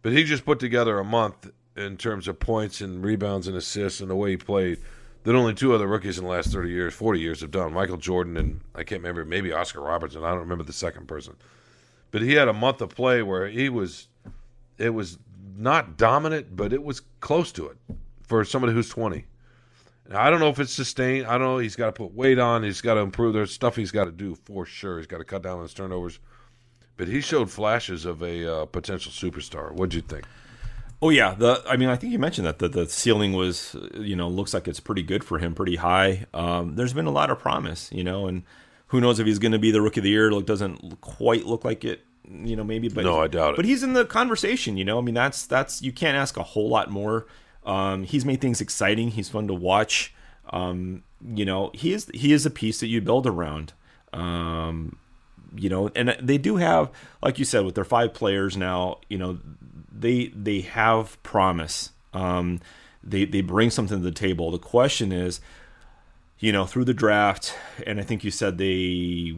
but he just put together a month in terms of points and rebounds and assists and the way he played that only two other rookies in the last 30 years, 40 years have done. Michael Jordan and I can't remember, maybe Oscar Robertson. I don't remember the second person. But he had a month of play where he was, it was not dominant, but it was close to it. for somebody who's 20. Now, I don't know if it's sustained. I don't know. He's got to put weight on. He's got to improve. There's stuff he's got to do for sure. He's got to cut down on his turnovers. But he showed flashes of a uh, potential superstar. What'd you think? Oh yeah, the I mean I think you mentioned that the, the ceiling was you know looks like it's pretty good for him, pretty high. Um, there's been a lot of promise, you know, and who knows if he's going to be the rookie of the year? It doesn't quite look like it, you know, maybe. But No, I doubt it. But he's in the conversation, you know. I mean that's that's you can't ask a whole lot more. Um, he's made things exciting. He's fun to watch. Um, you know, he is he is a piece that you build around. Um, you know, and they do have, like you said, with their five players now, you know, they they have promise. Um, they they bring something to the table. The question is, you know, through the draft, and I think you said they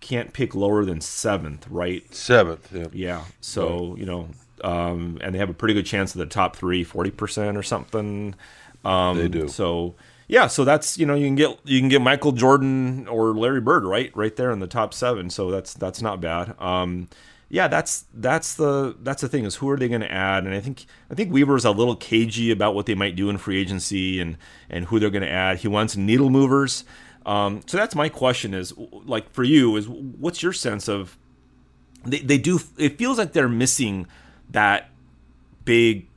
can't pick lower than seventh, right? Seventh. Yeah. Yeah. So, you know, um, and they have a pretty good chance of the top three, 40% or something. Um, They do. So, yeah. So that's, you know, you can get, you can get Michael Jordan or Larry Bird, right? Right there in the top seven. So that's, that's not bad. Um, yeah, that's that's the that's the thing is who are they going to add? And I think I think Weaver's a little cagey about what they might do in free agency and and who they're going to add. He wants needle movers. Um, so that's my question is like for you is what's your sense of they, they do it feels like they're missing that big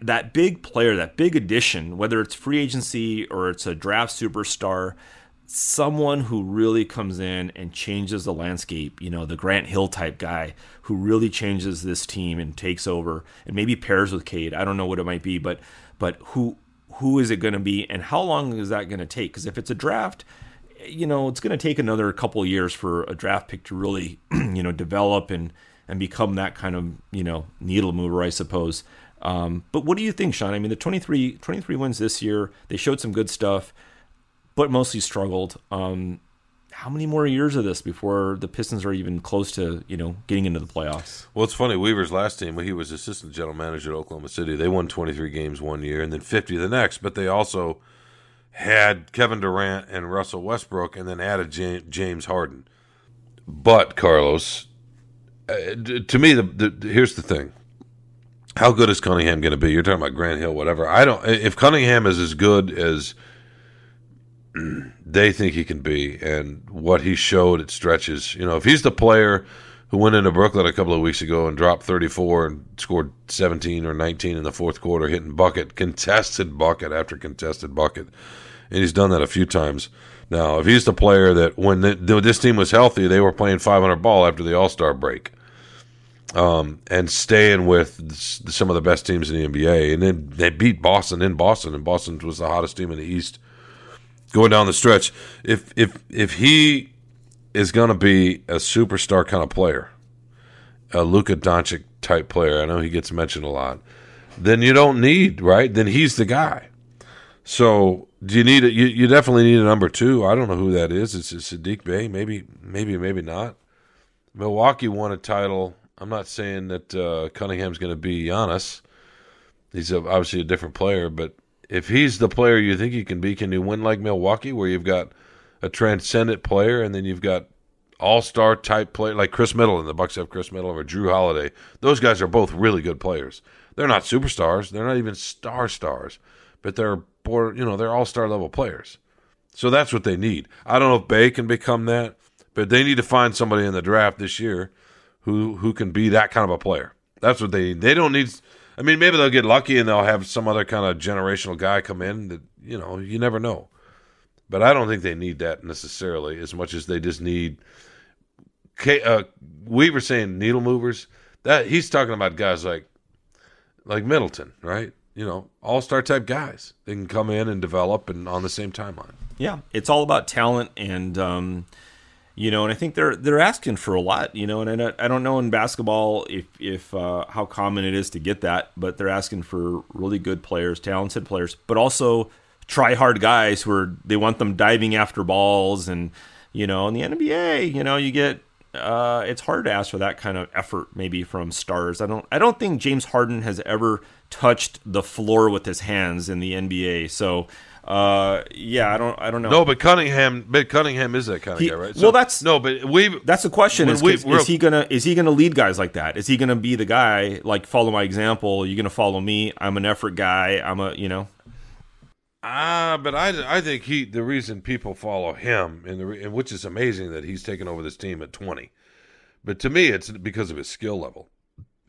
that big player that big addition whether it's free agency or it's a draft superstar someone who really comes in and changes the landscape you know the grant hill type guy who really changes this team and takes over and maybe pairs with Cade. i don't know what it might be but but who who is it going to be and how long is that going to take? Because if it's a draft you know it's going to take another couple years for a draft pick to really you know develop and and become that kind of you know needle mover i suppose. Um, but what do you think sean? I mean the 23 23 wins this year they showed some good stuff but mostly struggled um, how many more years of this before the pistons are even close to you know getting into the playoffs Well, it's funny. Weaver's last team, when he was assistant general manager at Oklahoma City, they won 23 games one year and then 50 the next. But they also had Kevin Durant and Russell Westbrook, and then added James Harden. But Carlos, uh, to me, the, the here's the thing: how good is Cunningham going to be? You're talking about Grant Hill, whatever. I don't. If Cunningham is as good as they think he can be, and what he showed at stretches, you know, if he's the player who went into Brooklyn a couple of weeks ago and dropped 34 and scored 17 or 19 in the fourth quarter, hitting bucket, contested bucket after contested bucket. And he's done that a few times. Now, if he's the player that when the, this team was healthy, they were playing 500 ball after the All Star break, um, and staying with some of the best teams in the NBA, and then they beat Boston in Boston, and Boston was the hottest team in the East going down the stretch. If if if he is going to be a superstar kind of player, a Luka Doncic type player. I know he gets mentioned a lot. Then you don't need right. Then he's the guy. So do you need it? You, you definitely need a number two. I don't know who that is. It's, Saddiq Bey. Maybe maybe maybe not. Milwaukee won a title. I'm not saying that uh, Cunningham's going to be Giannis. He's obviously a different player, but if he's the player you think he can be, can you win like Milwaukee, where you've got a transcendent player and then you've got all star type player like Khris Middleton? The Bucks have Khris Middleton or Jrue Holiday. Those guys are both really good players. They're not superstars. They're not even star stars, but they're you know they're all star level players. So that's what they need. I don't know if Bey can become that, but they need to find somebody in the draft this year who who can be that kind of a player. That's what they need. They don't need. I mean, maybe they'll get lucky and they'll have some other kind of generational guy come in. That you know, you never know. But I don't think they need that necessarily as much as they just need. Uh, we were saying needle movers. That he's talking about guys like like Middleton, right? You know, all star type guys. They can come in and develop and on the same timeline. Yeah, it's all about talent, and um, you know, and I think they're they're asking for a lot, you know, and I don't, I don't know in basketball if if uh, how common it is to get that, but they're asking for really good players, talented players, but also try hard guys who are they want them diving after balls, and you know, in the NBA, you know, you get uh, it's hard to ask for that kind of effort maybe from stars. I don't I don't think James Harden has ever touched the floor with his hands in the NBA. So uh, yeah, I don't I don't know. No, but Cunningham, but Cunningham is that kind of He- guy, right? well, that's- no, but we. That's the question: is, we- is, he gonna is he gonna lead guys like that? Is he gonna be the guy like follow my example? You're gonna follow me. I'm an effort guy. I'm a you know. Ah, but I, I think he the reason people follow him and the and which is amazing that he's taken over this team at 20. But to me it's because of his skill level.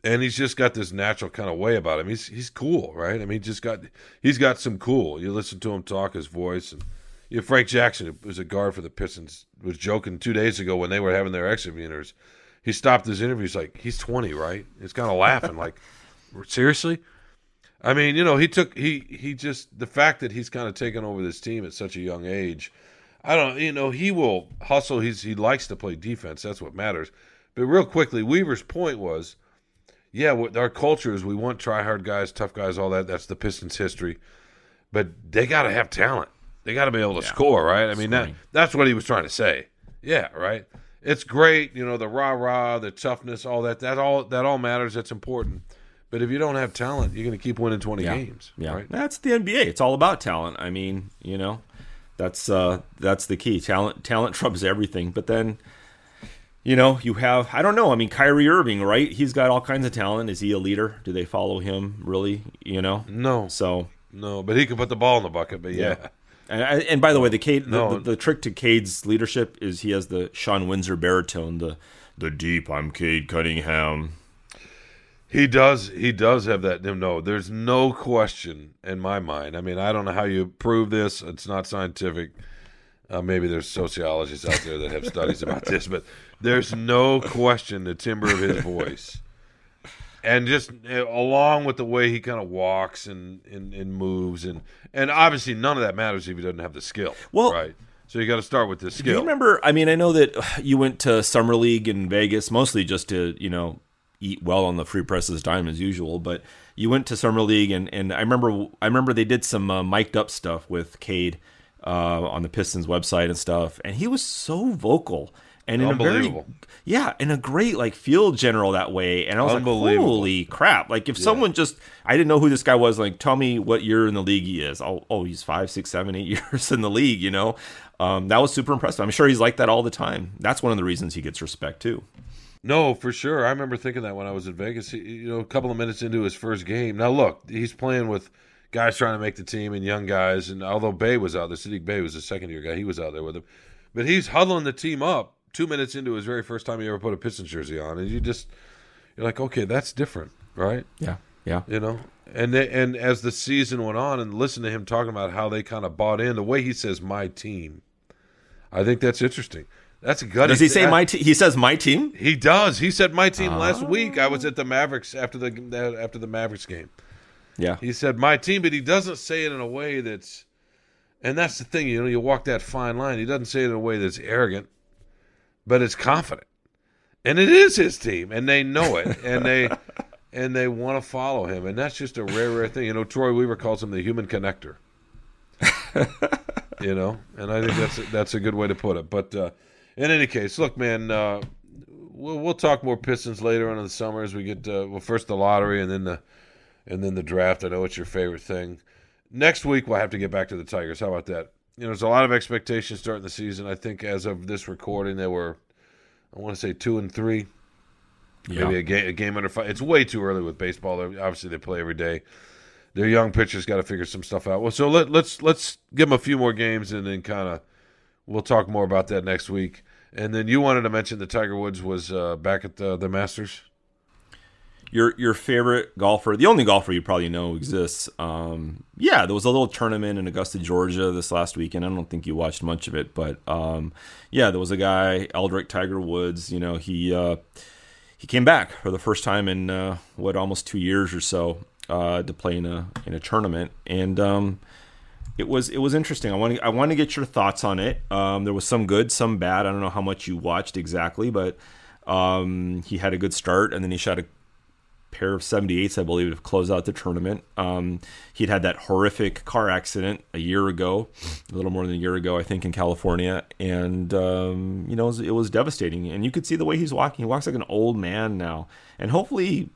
And he's just got this natural kind of way about him. He's he's cool, right? I mean, just got he's got some cool. You listen to him talk, his voice, and you know, Frank Jackson, who was a guard for the Pistons, was joking two days ago when they were having their exit interviews. He stopped his interview. He's like, "He's 20, right?" He's kind of laughing, like, "Seriously?" I mean, you know, he took he he just the fact that he's kind of taken over this team at such a young age. I don't, you know, he will hustle. He's he likes to play defense. That's what matters. But real quickly, Weaver's point was, yeah, our culture is we want try hard guys, tough guys, all that. That's the Pistons' history. But they got to have talent. They got to be able to score, right? I mean, that that's what he was trying to say. Yeah, right. It's great, you know, the rah rah, the toughness, all that. That all that all matters. That's important. But if you don't have talent, you're going to keep winning 20 games. Yeah, Right? that's the NBA. It's all about talent. I mean, you know, that's uh, that's the key. Talent talent trumps everything. But then, you know, you have I don't know. I mean, Kyrie Irving, right? He's got all kinds of talent. Is he a leader? Do they follow him? Really? You know? No, So no, but he can put the ball in the bucket. But yeah, And, and by the way, the Cade, the, No. the, the trick to Cade's leadership is he has the Sean Windsor baritone, the the deep. I'm Cade Cunningham. he does. He does have that. No, there's no question in my mind. I mean, I don't know how you prove this. It's not scientific. Uh, maybe there's sociologists out there that have studies about this, but there's no question the timbre of his voice, and just along with the way he kind of walks and, and, and moves, and and obviously none of that matters if he doesn't have the skill. Well- right. So you got to start with the Do you skill. remember? I mean, I know that you went to summer league in Vegas mostly just to you know eat well on the free presses dime as usual, but you went to summer league and and I remember I remember they did some uh, mic'd up stuff with Cade uh, on the Pistons website and stuff, and he was so vocal. And in a very, yeah, in a great like field general that way, and I was like, "Holy crap!" Like if someone just, I didn't know who this guy was. Like, tell me what year in the league he is. Oh, oh, he's five, six, seven, eight years in the league. You know, um, that was super impressive. I'm sure he's like that all the time. That's one of the reasons he gets respect too. No, for sure. I remember thinking that when I was in Vegas. You know, a couple of minutes into his first game. Now look, he's playing with guys trying to make the team and young guys. And although Bey was out there, Saddiq Bey was a second year guy. He was out there with him, but he's huddling the team up two minutes into his very first time he ever put a Pistons jersey on, and you just you're like, okay, that's different, right? Yeah, yeah. You know. And they, and as the season went on, and listen to him talking about how they kind of bought in, the way he says "my team," I think that's interesting. That's a gut. Does he say my team? He says my team. He does. He said my team ah. last week. I was at the Mavericks after the after the Mavericks game. Yeah, He said my team, but he doesn't say it in a way that's. And that's the thing, you know, you walk that fine line. He doesn't say it in a way that's arrogant, but it's confident, and it is his team, and they know it, and they and they want to follow him, and that's just a rare, rare thing. You know, Troy Weaver calls him the human connector. you know, and I think that's a, that's a good way to put it. But uh, in any case, look, man, uh, we'll we'll talk more Pistons later on in the summer as we get uh, well first the lottery and then the and then the draft. I know it's your favorite thing. Next week we'll have to get back to the Tigers. How about that? You know, there's a lot of expectations starting the season. I think as of this recording, they were, I want to say two and three, maybe a game a game under five. It's way too early with baseball. Obviously, they play every day. Their young pitchers got to figure some stuff out. Well, so let, let's let's give them a few more games and then kind of we'll talk more about that next week. And then you wanted to mention that Tiger Woods was uh, back at the, the Masters. Your your favorite golfer, the only golfer you probably know exists. Um, yeah, there was a little tournament in Augusta, Georgia this last weekend. I don't think you watched much of it, but um, yeah, there was a guy, Eldrick Tiger Woods. You know, he uh, he came back for the first time in uh, what almost two years or so uh, to play in a in a tournament, and um, it was it was interesting. I want to I want to get your thoughts on it. Um, there was some good, some bad. I don't know how much you watched exactly, but um, he had a good start, and then he shot a pair of 78s, I believe, to close out the tournament. Um, he'd had that horrific car accident a year ago, a little more than a year ago, I think, in California, and um, you know it was, it was devastating. And you could see the way he's walking; he walks like an old man now, and hopefully.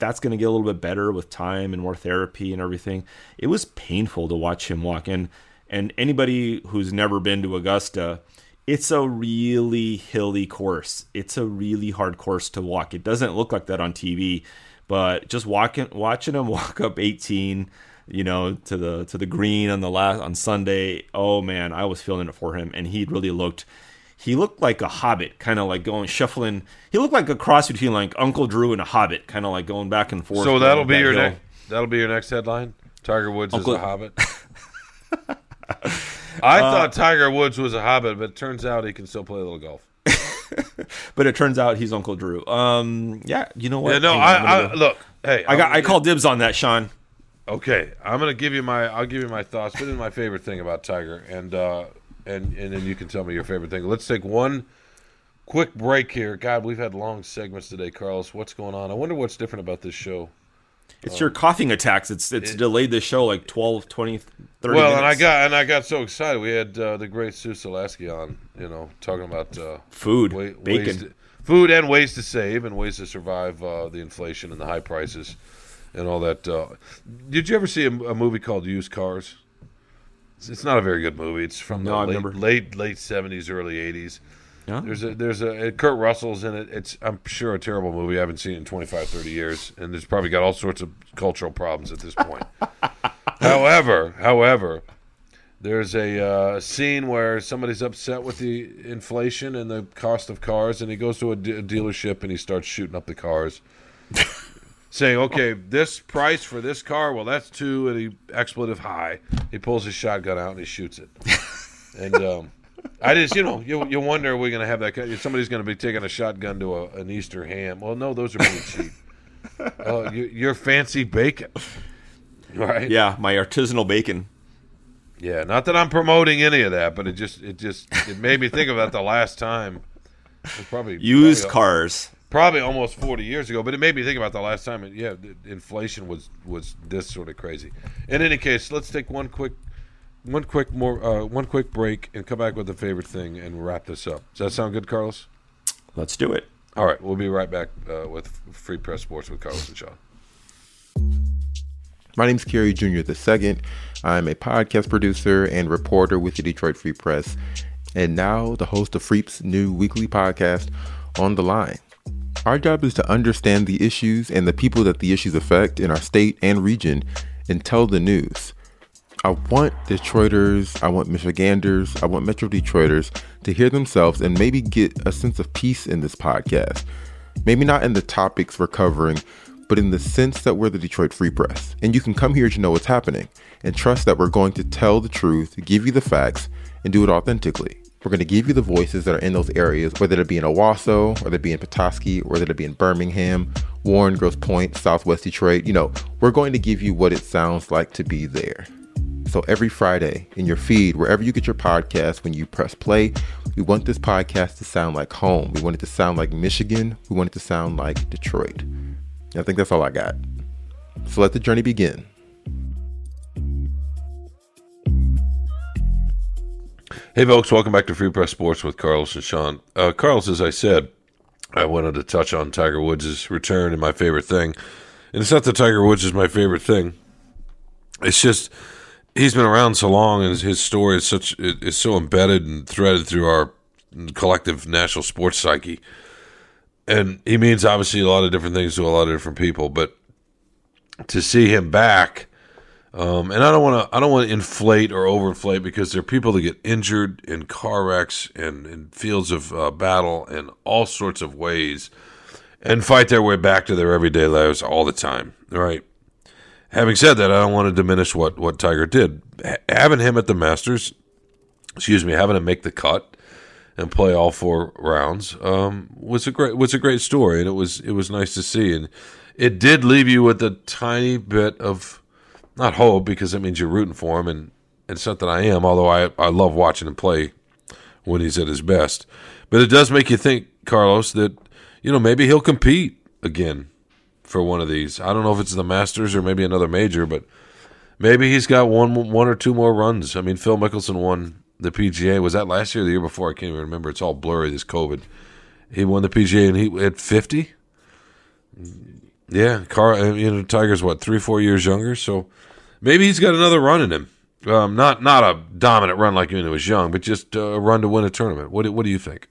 That's going to get a little bit better with time and more therapy and everything. It was painful to watch him walk, and and anybody who's never been to Augusta, it's a really hilly course. It's a really hard course to walk. It doesn't look like that on TV, but just walking, watching him walk up 18, you know, to the to the green on the last on Sunday. Oh man, I was feeling it for him, and he really looked. He looked like a hobbit, kind of like going shuffling. He looked like a cross between like Uncle Drew and a hobbit, kind of like going back and forth. So that'll be that your hill. next. That'll be your next headline. Tiger Woods Uncle- is a hobbit. I uh, thought Tiger Woods was a hobbit, but it turns out he can still play a little golf. But it turns out he's Uncle Drew. Um, yeah, you know what? Yeah, no, Hang on, I'm I, I go. look. Hey, I got. I'm- call dibs on that, Sean. Okay, I'm gonna give you my. I'll give you my thoughts. But my favorite thing about Tiger, and uh, and and then you can tell me your favorite thing. Let's take one quick break here. God, we've had long segments today, Carlos. What's going on? I wonder what's different about this show. It's your coughing attacks. It's it's delayed the show like 12, 20, 30 well, minutes. and I got and I got so excited. We had uh, the great Sue Selasky on, you know, talking about uh, food, bacon. to, food and ways to save and ways to survive uh, the inflation and the high prices and all that. Uh, did you ever see a, a movie called Used Cars? It's, it's not a very good movie. It's from No, the late, late late seventies, early eighties. Yeah? There's a there's a Kurt Russell's in it. It's I'm sure a terrible movie. I haven't seen it in 25, 30 years, and there's probably got all sorts of cultural problems at this point. however, however, there's a uh, scene where somebody's upset with the inflation and the cost of cars, and he goes to a, de- dealership and he starts shooting up the cars, saying, "Okay, this price for this car, well, that's too," and he expletive high. He pulls his shotgun out and he shoots it, and. Um, I just, you know, you you wonder, we're we going to have that? kind- Somebody's going to be taking a shotgun to a, an Easter ham. Well, no, those are pretty cheap. Uh, you, you're fancy bacon, right? Yeah, my artisanal bacon. Yeah, not that I'm promoting any of that, but it just it just it made me think about the last time. Probably Used probably, cars. probably almost 40 years ago, but it made me think about the last time. And yeah, inflation was was this sort of crazy. In any case, let's take one quick one quick more uh, one quick break and come back with a favorite thing and wrap this up. Does that sound good, Carlos? Let's do it. All right, we'll be right back uh, with Free Press Sports with Carlos and Sean. My name is Kerry Jr. II. I'm a podcast producer and reporter with the Detroit Free Press, and now the host of Freep's new weekly podcast, On the Line. Our job is to understand the issues and the people that the issues affect in our state and region and tell the news. I want Detroiters, I want Michiganders, I want Metro Detroiters to hear themselves and maybe get a sense of peace in this podcast. Maybe not in the topics we're covering, but in the sense that we're the Detroit Free Press. And you can come here to know what's happening and trust that we're going to tell the truth, give you the facts, and do it authentically. We're going to give you the voices that are in those areas, whether it be in Owosso, whether it be in Petoskey, whether it be in Birmingham, Warren, Grosse Pointe, Southwest Detroit. You know, we're going to give you what it sounds like to be there. So every Friday in your feed, wherever you get your podcast, when you press play, we want this podcast to sound like home. We want it to sound like Michigan. We want it to sound like Detroit. I think that's all I got. So let the journey begin. Hey, folks, welcome back to Free Press Sports with Carlos and Sean. Uh, Carlos, as I said, I wanted to touch on Tiger Woods' return and my favorite thing. And it's not that Tiger Woods is my favorite thing. It's just he's been around so long, and his story is such is so embedded and threaded through our collective national sports psyche. And he means obviously a lot of different things to a lot of different people, but to see him back um, and I don't want to I don't want to inflate or overinflate because there are people that get injured in car wrecks and in fields of uh, battle and all sorts of ways and fight their way back to their everyday lives all the time. Right. Having said that, I don't want to diminish what what Tiger did. H- having him at the Masters, excuse me, having him make the cut and play all four rounds um, was a great was a great story, and it was it was nice to see, and it did leave you with a tiny bit of not hope because it means you're rooting for him, and it's not that I am, although I I love watching him play when he's at his best, but it does make you think, Carlos, that you know maybe he'll compete again for one of these. I don't know if it's the Masters or maybe another major, but maybe he's got one one or two more runs. I mean, Phil Mickelson won the PGA. Was that last year or the year before? I can't even remember. It's all blurry. This COVID. He won the PGA and he at fifty. Yeah, Car. uh, You know, Tiger's what three, four years younger. So maybe he's got another run in him. Um, not not a dominant run like when he was young, but just a run to win a tournament. What what do you think?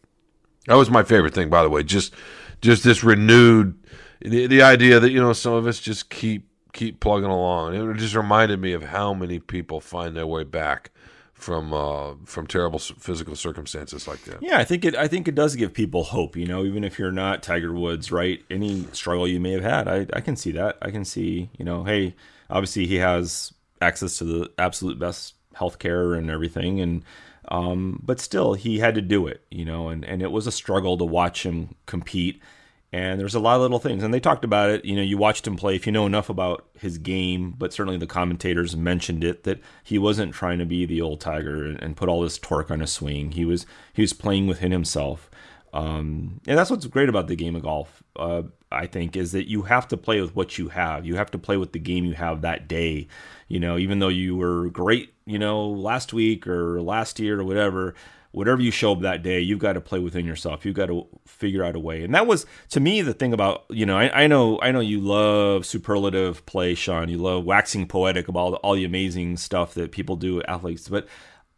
That was my favorite thing, by the way. Just just this renewed the, the idea that you know some of us just keep keep plugging along. It just reminded me of how many people find their way back from uh, from terrible physical circumstances like that. Yeah, I think it. I think it does give people hope. You know, even if you're not Tiger Woods, right? Any struggle you may have had, I, I can see that. I can see, you know, hey, obviously he has access to the absolute best healthcare and everything, and um, but still he had to do it. You know, and and it was a struggle to watch him compete. And there's a lot of little things, and they talked about it. You know, you watched him play. If you know enough about his game, but certainly the commentators mentioned it that he wasn't trying to be the old Tiger and, and put all this torque on his swing. He was he was playing within himself, um, and that's what's great about the game of golf. Uh, I think is that you have to play with what you have. You have to play with the game you have that day. You know, even though you were great, you know, last week or last year or whatever, whatever you show up that day, you've got to play within yourself. You've got to figure out a way. And that was to me the thing about you know I, I know I know you love superlative play, Sean. You love waxing poetic about all the, all the amazing stuff that people do athletes, but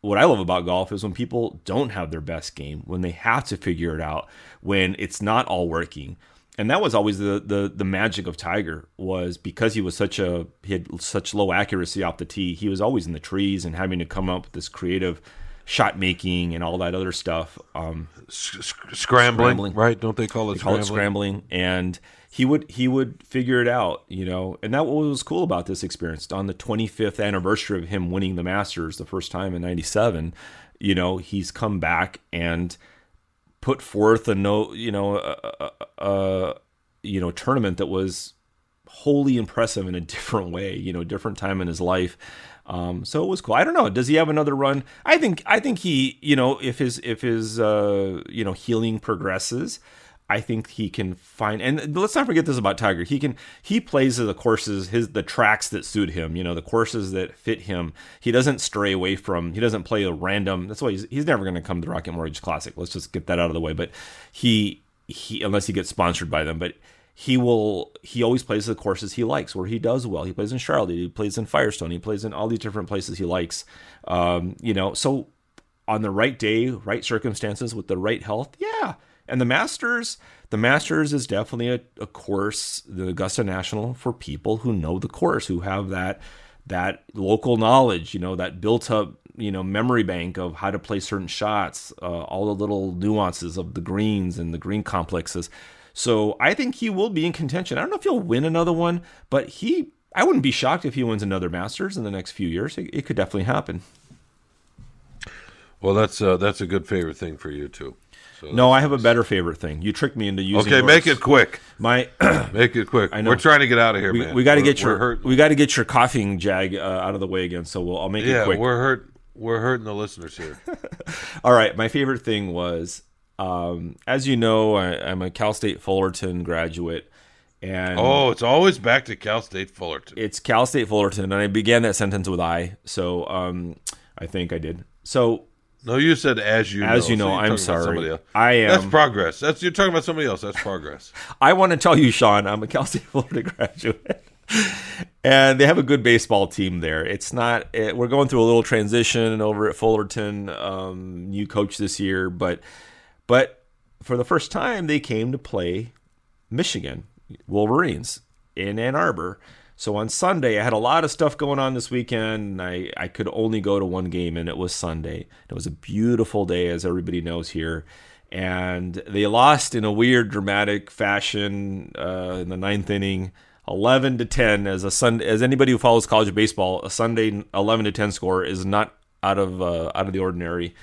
what I love about golf is when people don't have their best game, when they have to figure it out, when it's not all working. And that was always the, the the magic of Tiger was because he was such a he had such low accuracy off the tee. He was always in the trees and having to come up with this creative shot making and all that other stuff. Um, scrambling, Scrambling. right? Don't they call it they call scrambling? it scrambling and he would he would figure it out you know and that what was cool about this experience on the 25th anniversary of him winning the masters the first time in 97 you know he's come back and put forth a no you know a, a, a you know tournament that was wholly impressive in a different way you know different time in his life um, so it was cool. I don't know. Does he have another run? I think. I think he. You know, if his if his uh, you know healing progresses, I think he can find. And let's not forget this about Tiger. He can. He plays the courses, his the tracks that suit him. You know, the courses that fit him. He doesn't stray away from. He doesn't play a random. That's why he's he's never going to come to the Rocket Mortgage Classic. Let's just get that out of the way. But he he unless he gets sponsored by them, but he will he always plays the courses he likes where he does well. He plays in charlotte he plays in firestone he plays in all these different places he likes. Um, you know so on the right day right circumstances with the right health yeah. And the masters the masters is definitely a, a course the augusta national for people who know the course who have that that local knowledge you know that built up you know memory bank of how to play certain shots uh, all the little nuances of the greens and the green complexes so I think he will be in contention. I don't know if he'll win another one, but he I wouldn't be shocked if he wins another Masters in the next few years. It, it could definitely happen. Well, that's uh, that's a good favorite thing for you too. So No, I have a better favorite thing. You tricked me into using. Okay, make it quick. My Make it quick. I know. We're trying to get out of here, we, man. we got to get your hurt. we got to get your coughing jag uh, out of the way again. So we'll I'll make yeah, it quick. Yeah, we're hurt. We're hurting the listeners here. All right, my favorite thing was, um, as you know, I, I'm a Cal State Fullerton graduate, and oh, it's always back to Cal State Fullerton. it's Cal State Fullerton, and I began that sentence with I. So um, I think I did. So No, you said as you As know. you know, you're I'm sorry. I am- That's progress. That's you're talking about somebody else. That's progress. I want to tell you, Sean, I'm a Cal State Florida graduate, and they have a good baseball team there. It's not. It, we're going through a little transition over at Fullerton. Um, new coach this year, but but for the first time, they came to play Michigan Wolverines in Ann Arbor. So on Sunday, I had a lot of stuff going on this weekend. I, I could only go to one game, and it was Sunday. It was a beautiful day, as everybody knows here. And they lost in a weird, dramatic fashion uh, in the ninth inning, eleven to ten. As a Sun, as anybody who follows college baseball, a Sunday eleven to ten score is not out of uh, out of the ordinary.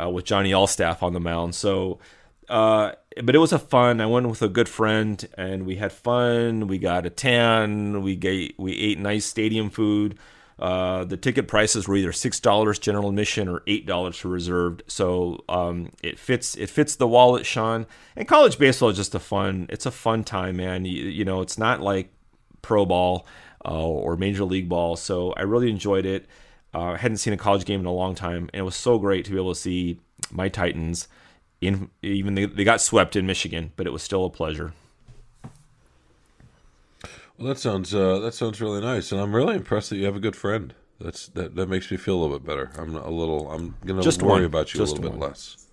Uh, with Johnny Allstaff on the mound, so uh, but it was a fun. I went with a good friend, and we had fun. We got a tan. We gate, we ate nice stadium food. Uh, the ticket prices were either six dollars general admission or eight dollars for reserved. So um, it fits it fits the wallet, Sean. And college baseball is just a fun. It's a fun time, man. You, you know, it's not like pro ball uh, or major league ball. So I really enjoyed it. Uh, I hadn't seen a college game in a long time, and it was so great to be able to see my Titans. In even they, they got swept in Michigan, but it was still a pleasure. Well, that sounds uh, that sounds really nice, and I'm really impressed that you have a good friend. That's that that makes me feel a little bit better. I'm a little. I'm gonna Just worry one. about you Just a little bit less.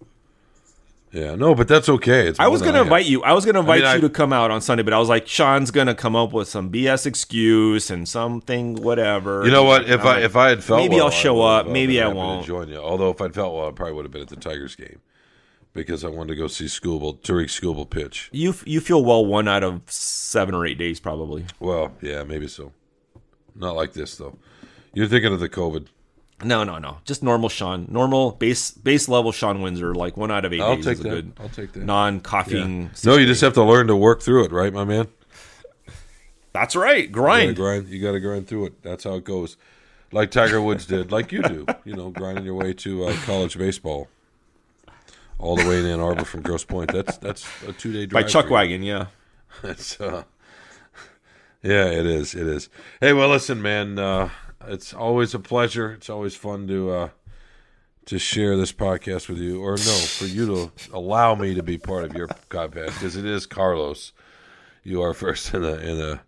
Yeah, no, but that's okay. It's I was gonna have. invite you. I was gonna invite mean, I- you to come out on Sunday, but I was like, Sean's gonna come up with some BS excuse and something, whatever. You know what? If I if I had felt maybe well, I'll show up, maybe I won't. join you. Although if I'd felt well, I probably would have been at the Tigers game because I wanted to go see Skubal Tarik Skubal pitch. you you feel well one out of seven or eight days probably. Well, yeah, maybe so. Not like this though. You're thinking of the COVID. No, no, no. Just normal Shawn, normal base base level Shawn Windsor, like one out of 8 I'll days take is a that. good I'll take that. non coughing. No, you just have to learn to work through it, right, my man? That's right. You gotta Grind. grind. You got to grind through it. That's how it goes. Like Tiger Woods did, like you do. You know, grinding your way to uh, college baseball, all the way in Ann Arbor from Grosse Pointe. That's that's a two day drive By. Chuck. Wagon, yeah. It's uh, yeah, it is. It is. Hey, well, listen, man. Uh, it's always a pleasure. It's always fun to uh, to share this podcast with you, or no, for you to allow me to be part of your podcast because it is Carlos. You are first in the in the.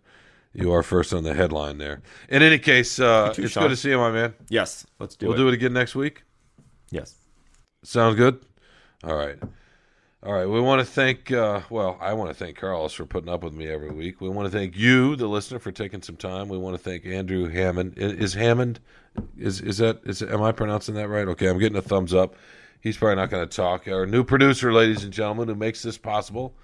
You are first on the headline there. In any case, uh, too, it's Shawn. good to see you, my man. Yes. Let's do it. we'll do it again next week. Yes. sounds good? All right. All right. We want to thank, uh, well, I want to thank Carlos for putting up with me every week. We want to thank you, the listener, for taking some time. We want to thank Andrew Hammond. Is Hammond, is is that, is am I pronouncing that right? Okay. I'm getting a thumbs up. He's probably not going to talk. Our new producer, ladies and gentlemen, who makes this possible.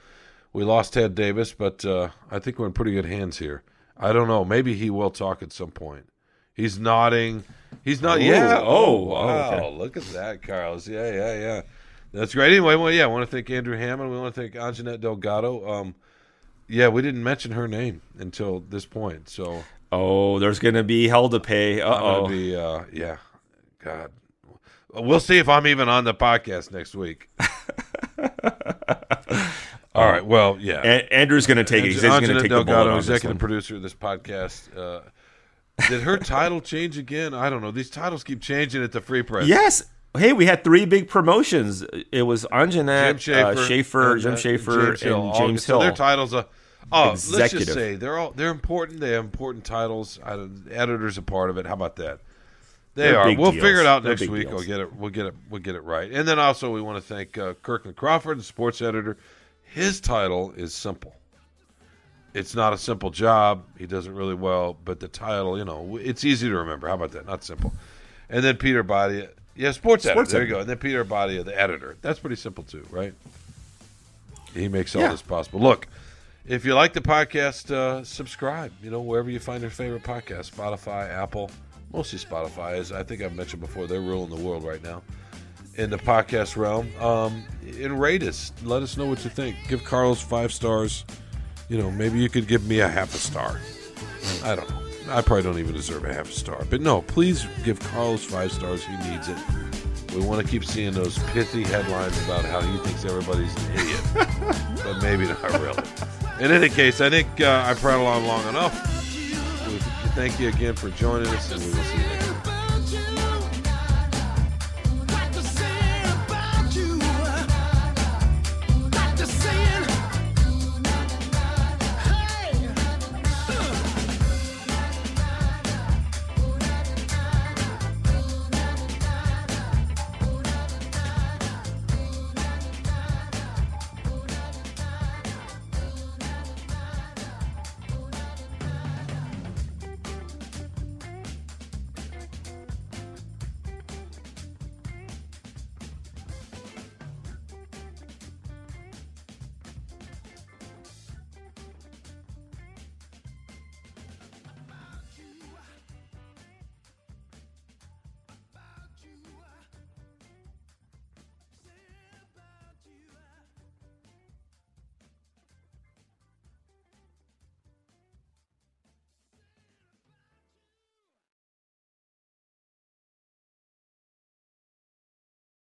We lost Ted Davis, but uh, I think we're in pretty good hands here. I don't know. Maybe he will talk at some point. He's nodding. He's not. yeah. oh, Oh, wow. okay. Look at that, Carlos. Yeah, yeah, yeah. That's great. Anyway, well, yeah, I want to thank Andrew Hammond. We want to thank Anjanette Delgado. Um, yeah, we didn't mention her name until this point, so Oh, there's gonna be hell to pay. Uh I'm gonna oh. be. Uh, yeah, God, we'll see if I'm even on the podcast next week. All right. Well, yeah. A- Andrew's gonna take it. He's gonna Anjanette take the Delgado, on executive producer of this podcast. Uh, did her title change again? I don't know. These titles keep changing at the Free Press. Yes. Hey, we had three big promotions. It was Anjanette, Jim Schaefer, uh, Schaefer, and, Jim uh, Schaefer, James Hill, and James so Hill. their titles are. Oh, let's Executive. just say they're all they're important. They have important titles. I, editor's a part of it. How about that? They They're are. We'll deals. figure it out They're next week. deals. We'll get it. We'll get it. We'll get it right. And then also we want to thank uh, Kirkland Crawford, the sports editor. His title is simple. It's not a simple job. He does it really well, but the title, you know, it's easy to remember. How about that? Not simple. And then Peter Bhatia, yeah, sports, editor. Sports There you go. And then Peter Bhatia, the editor. That's pretty simple too, right? He makes all Yeah. this possible. Look, if you like the podcast, uh, subscribe. You know, wherever you find your favorite podcast, Spotify, Apple, mostly Spotify. As I think I've mentioned before, they're ruling the world right now in the podcast realm. Um, and rate us. Let us know what you think. Give Carlos five stars. You know, maybe you could give me a half a star. I don't know. I probably don't even deserve a half a star. But no, please give Carlos five stars. He needs it. We want to keep seeing those pithy headlines about how he thinks everybody's an idiot. but maybe not really. In any case, I think uh, I prattled on long enough. We thank you again for joining us, and we will see you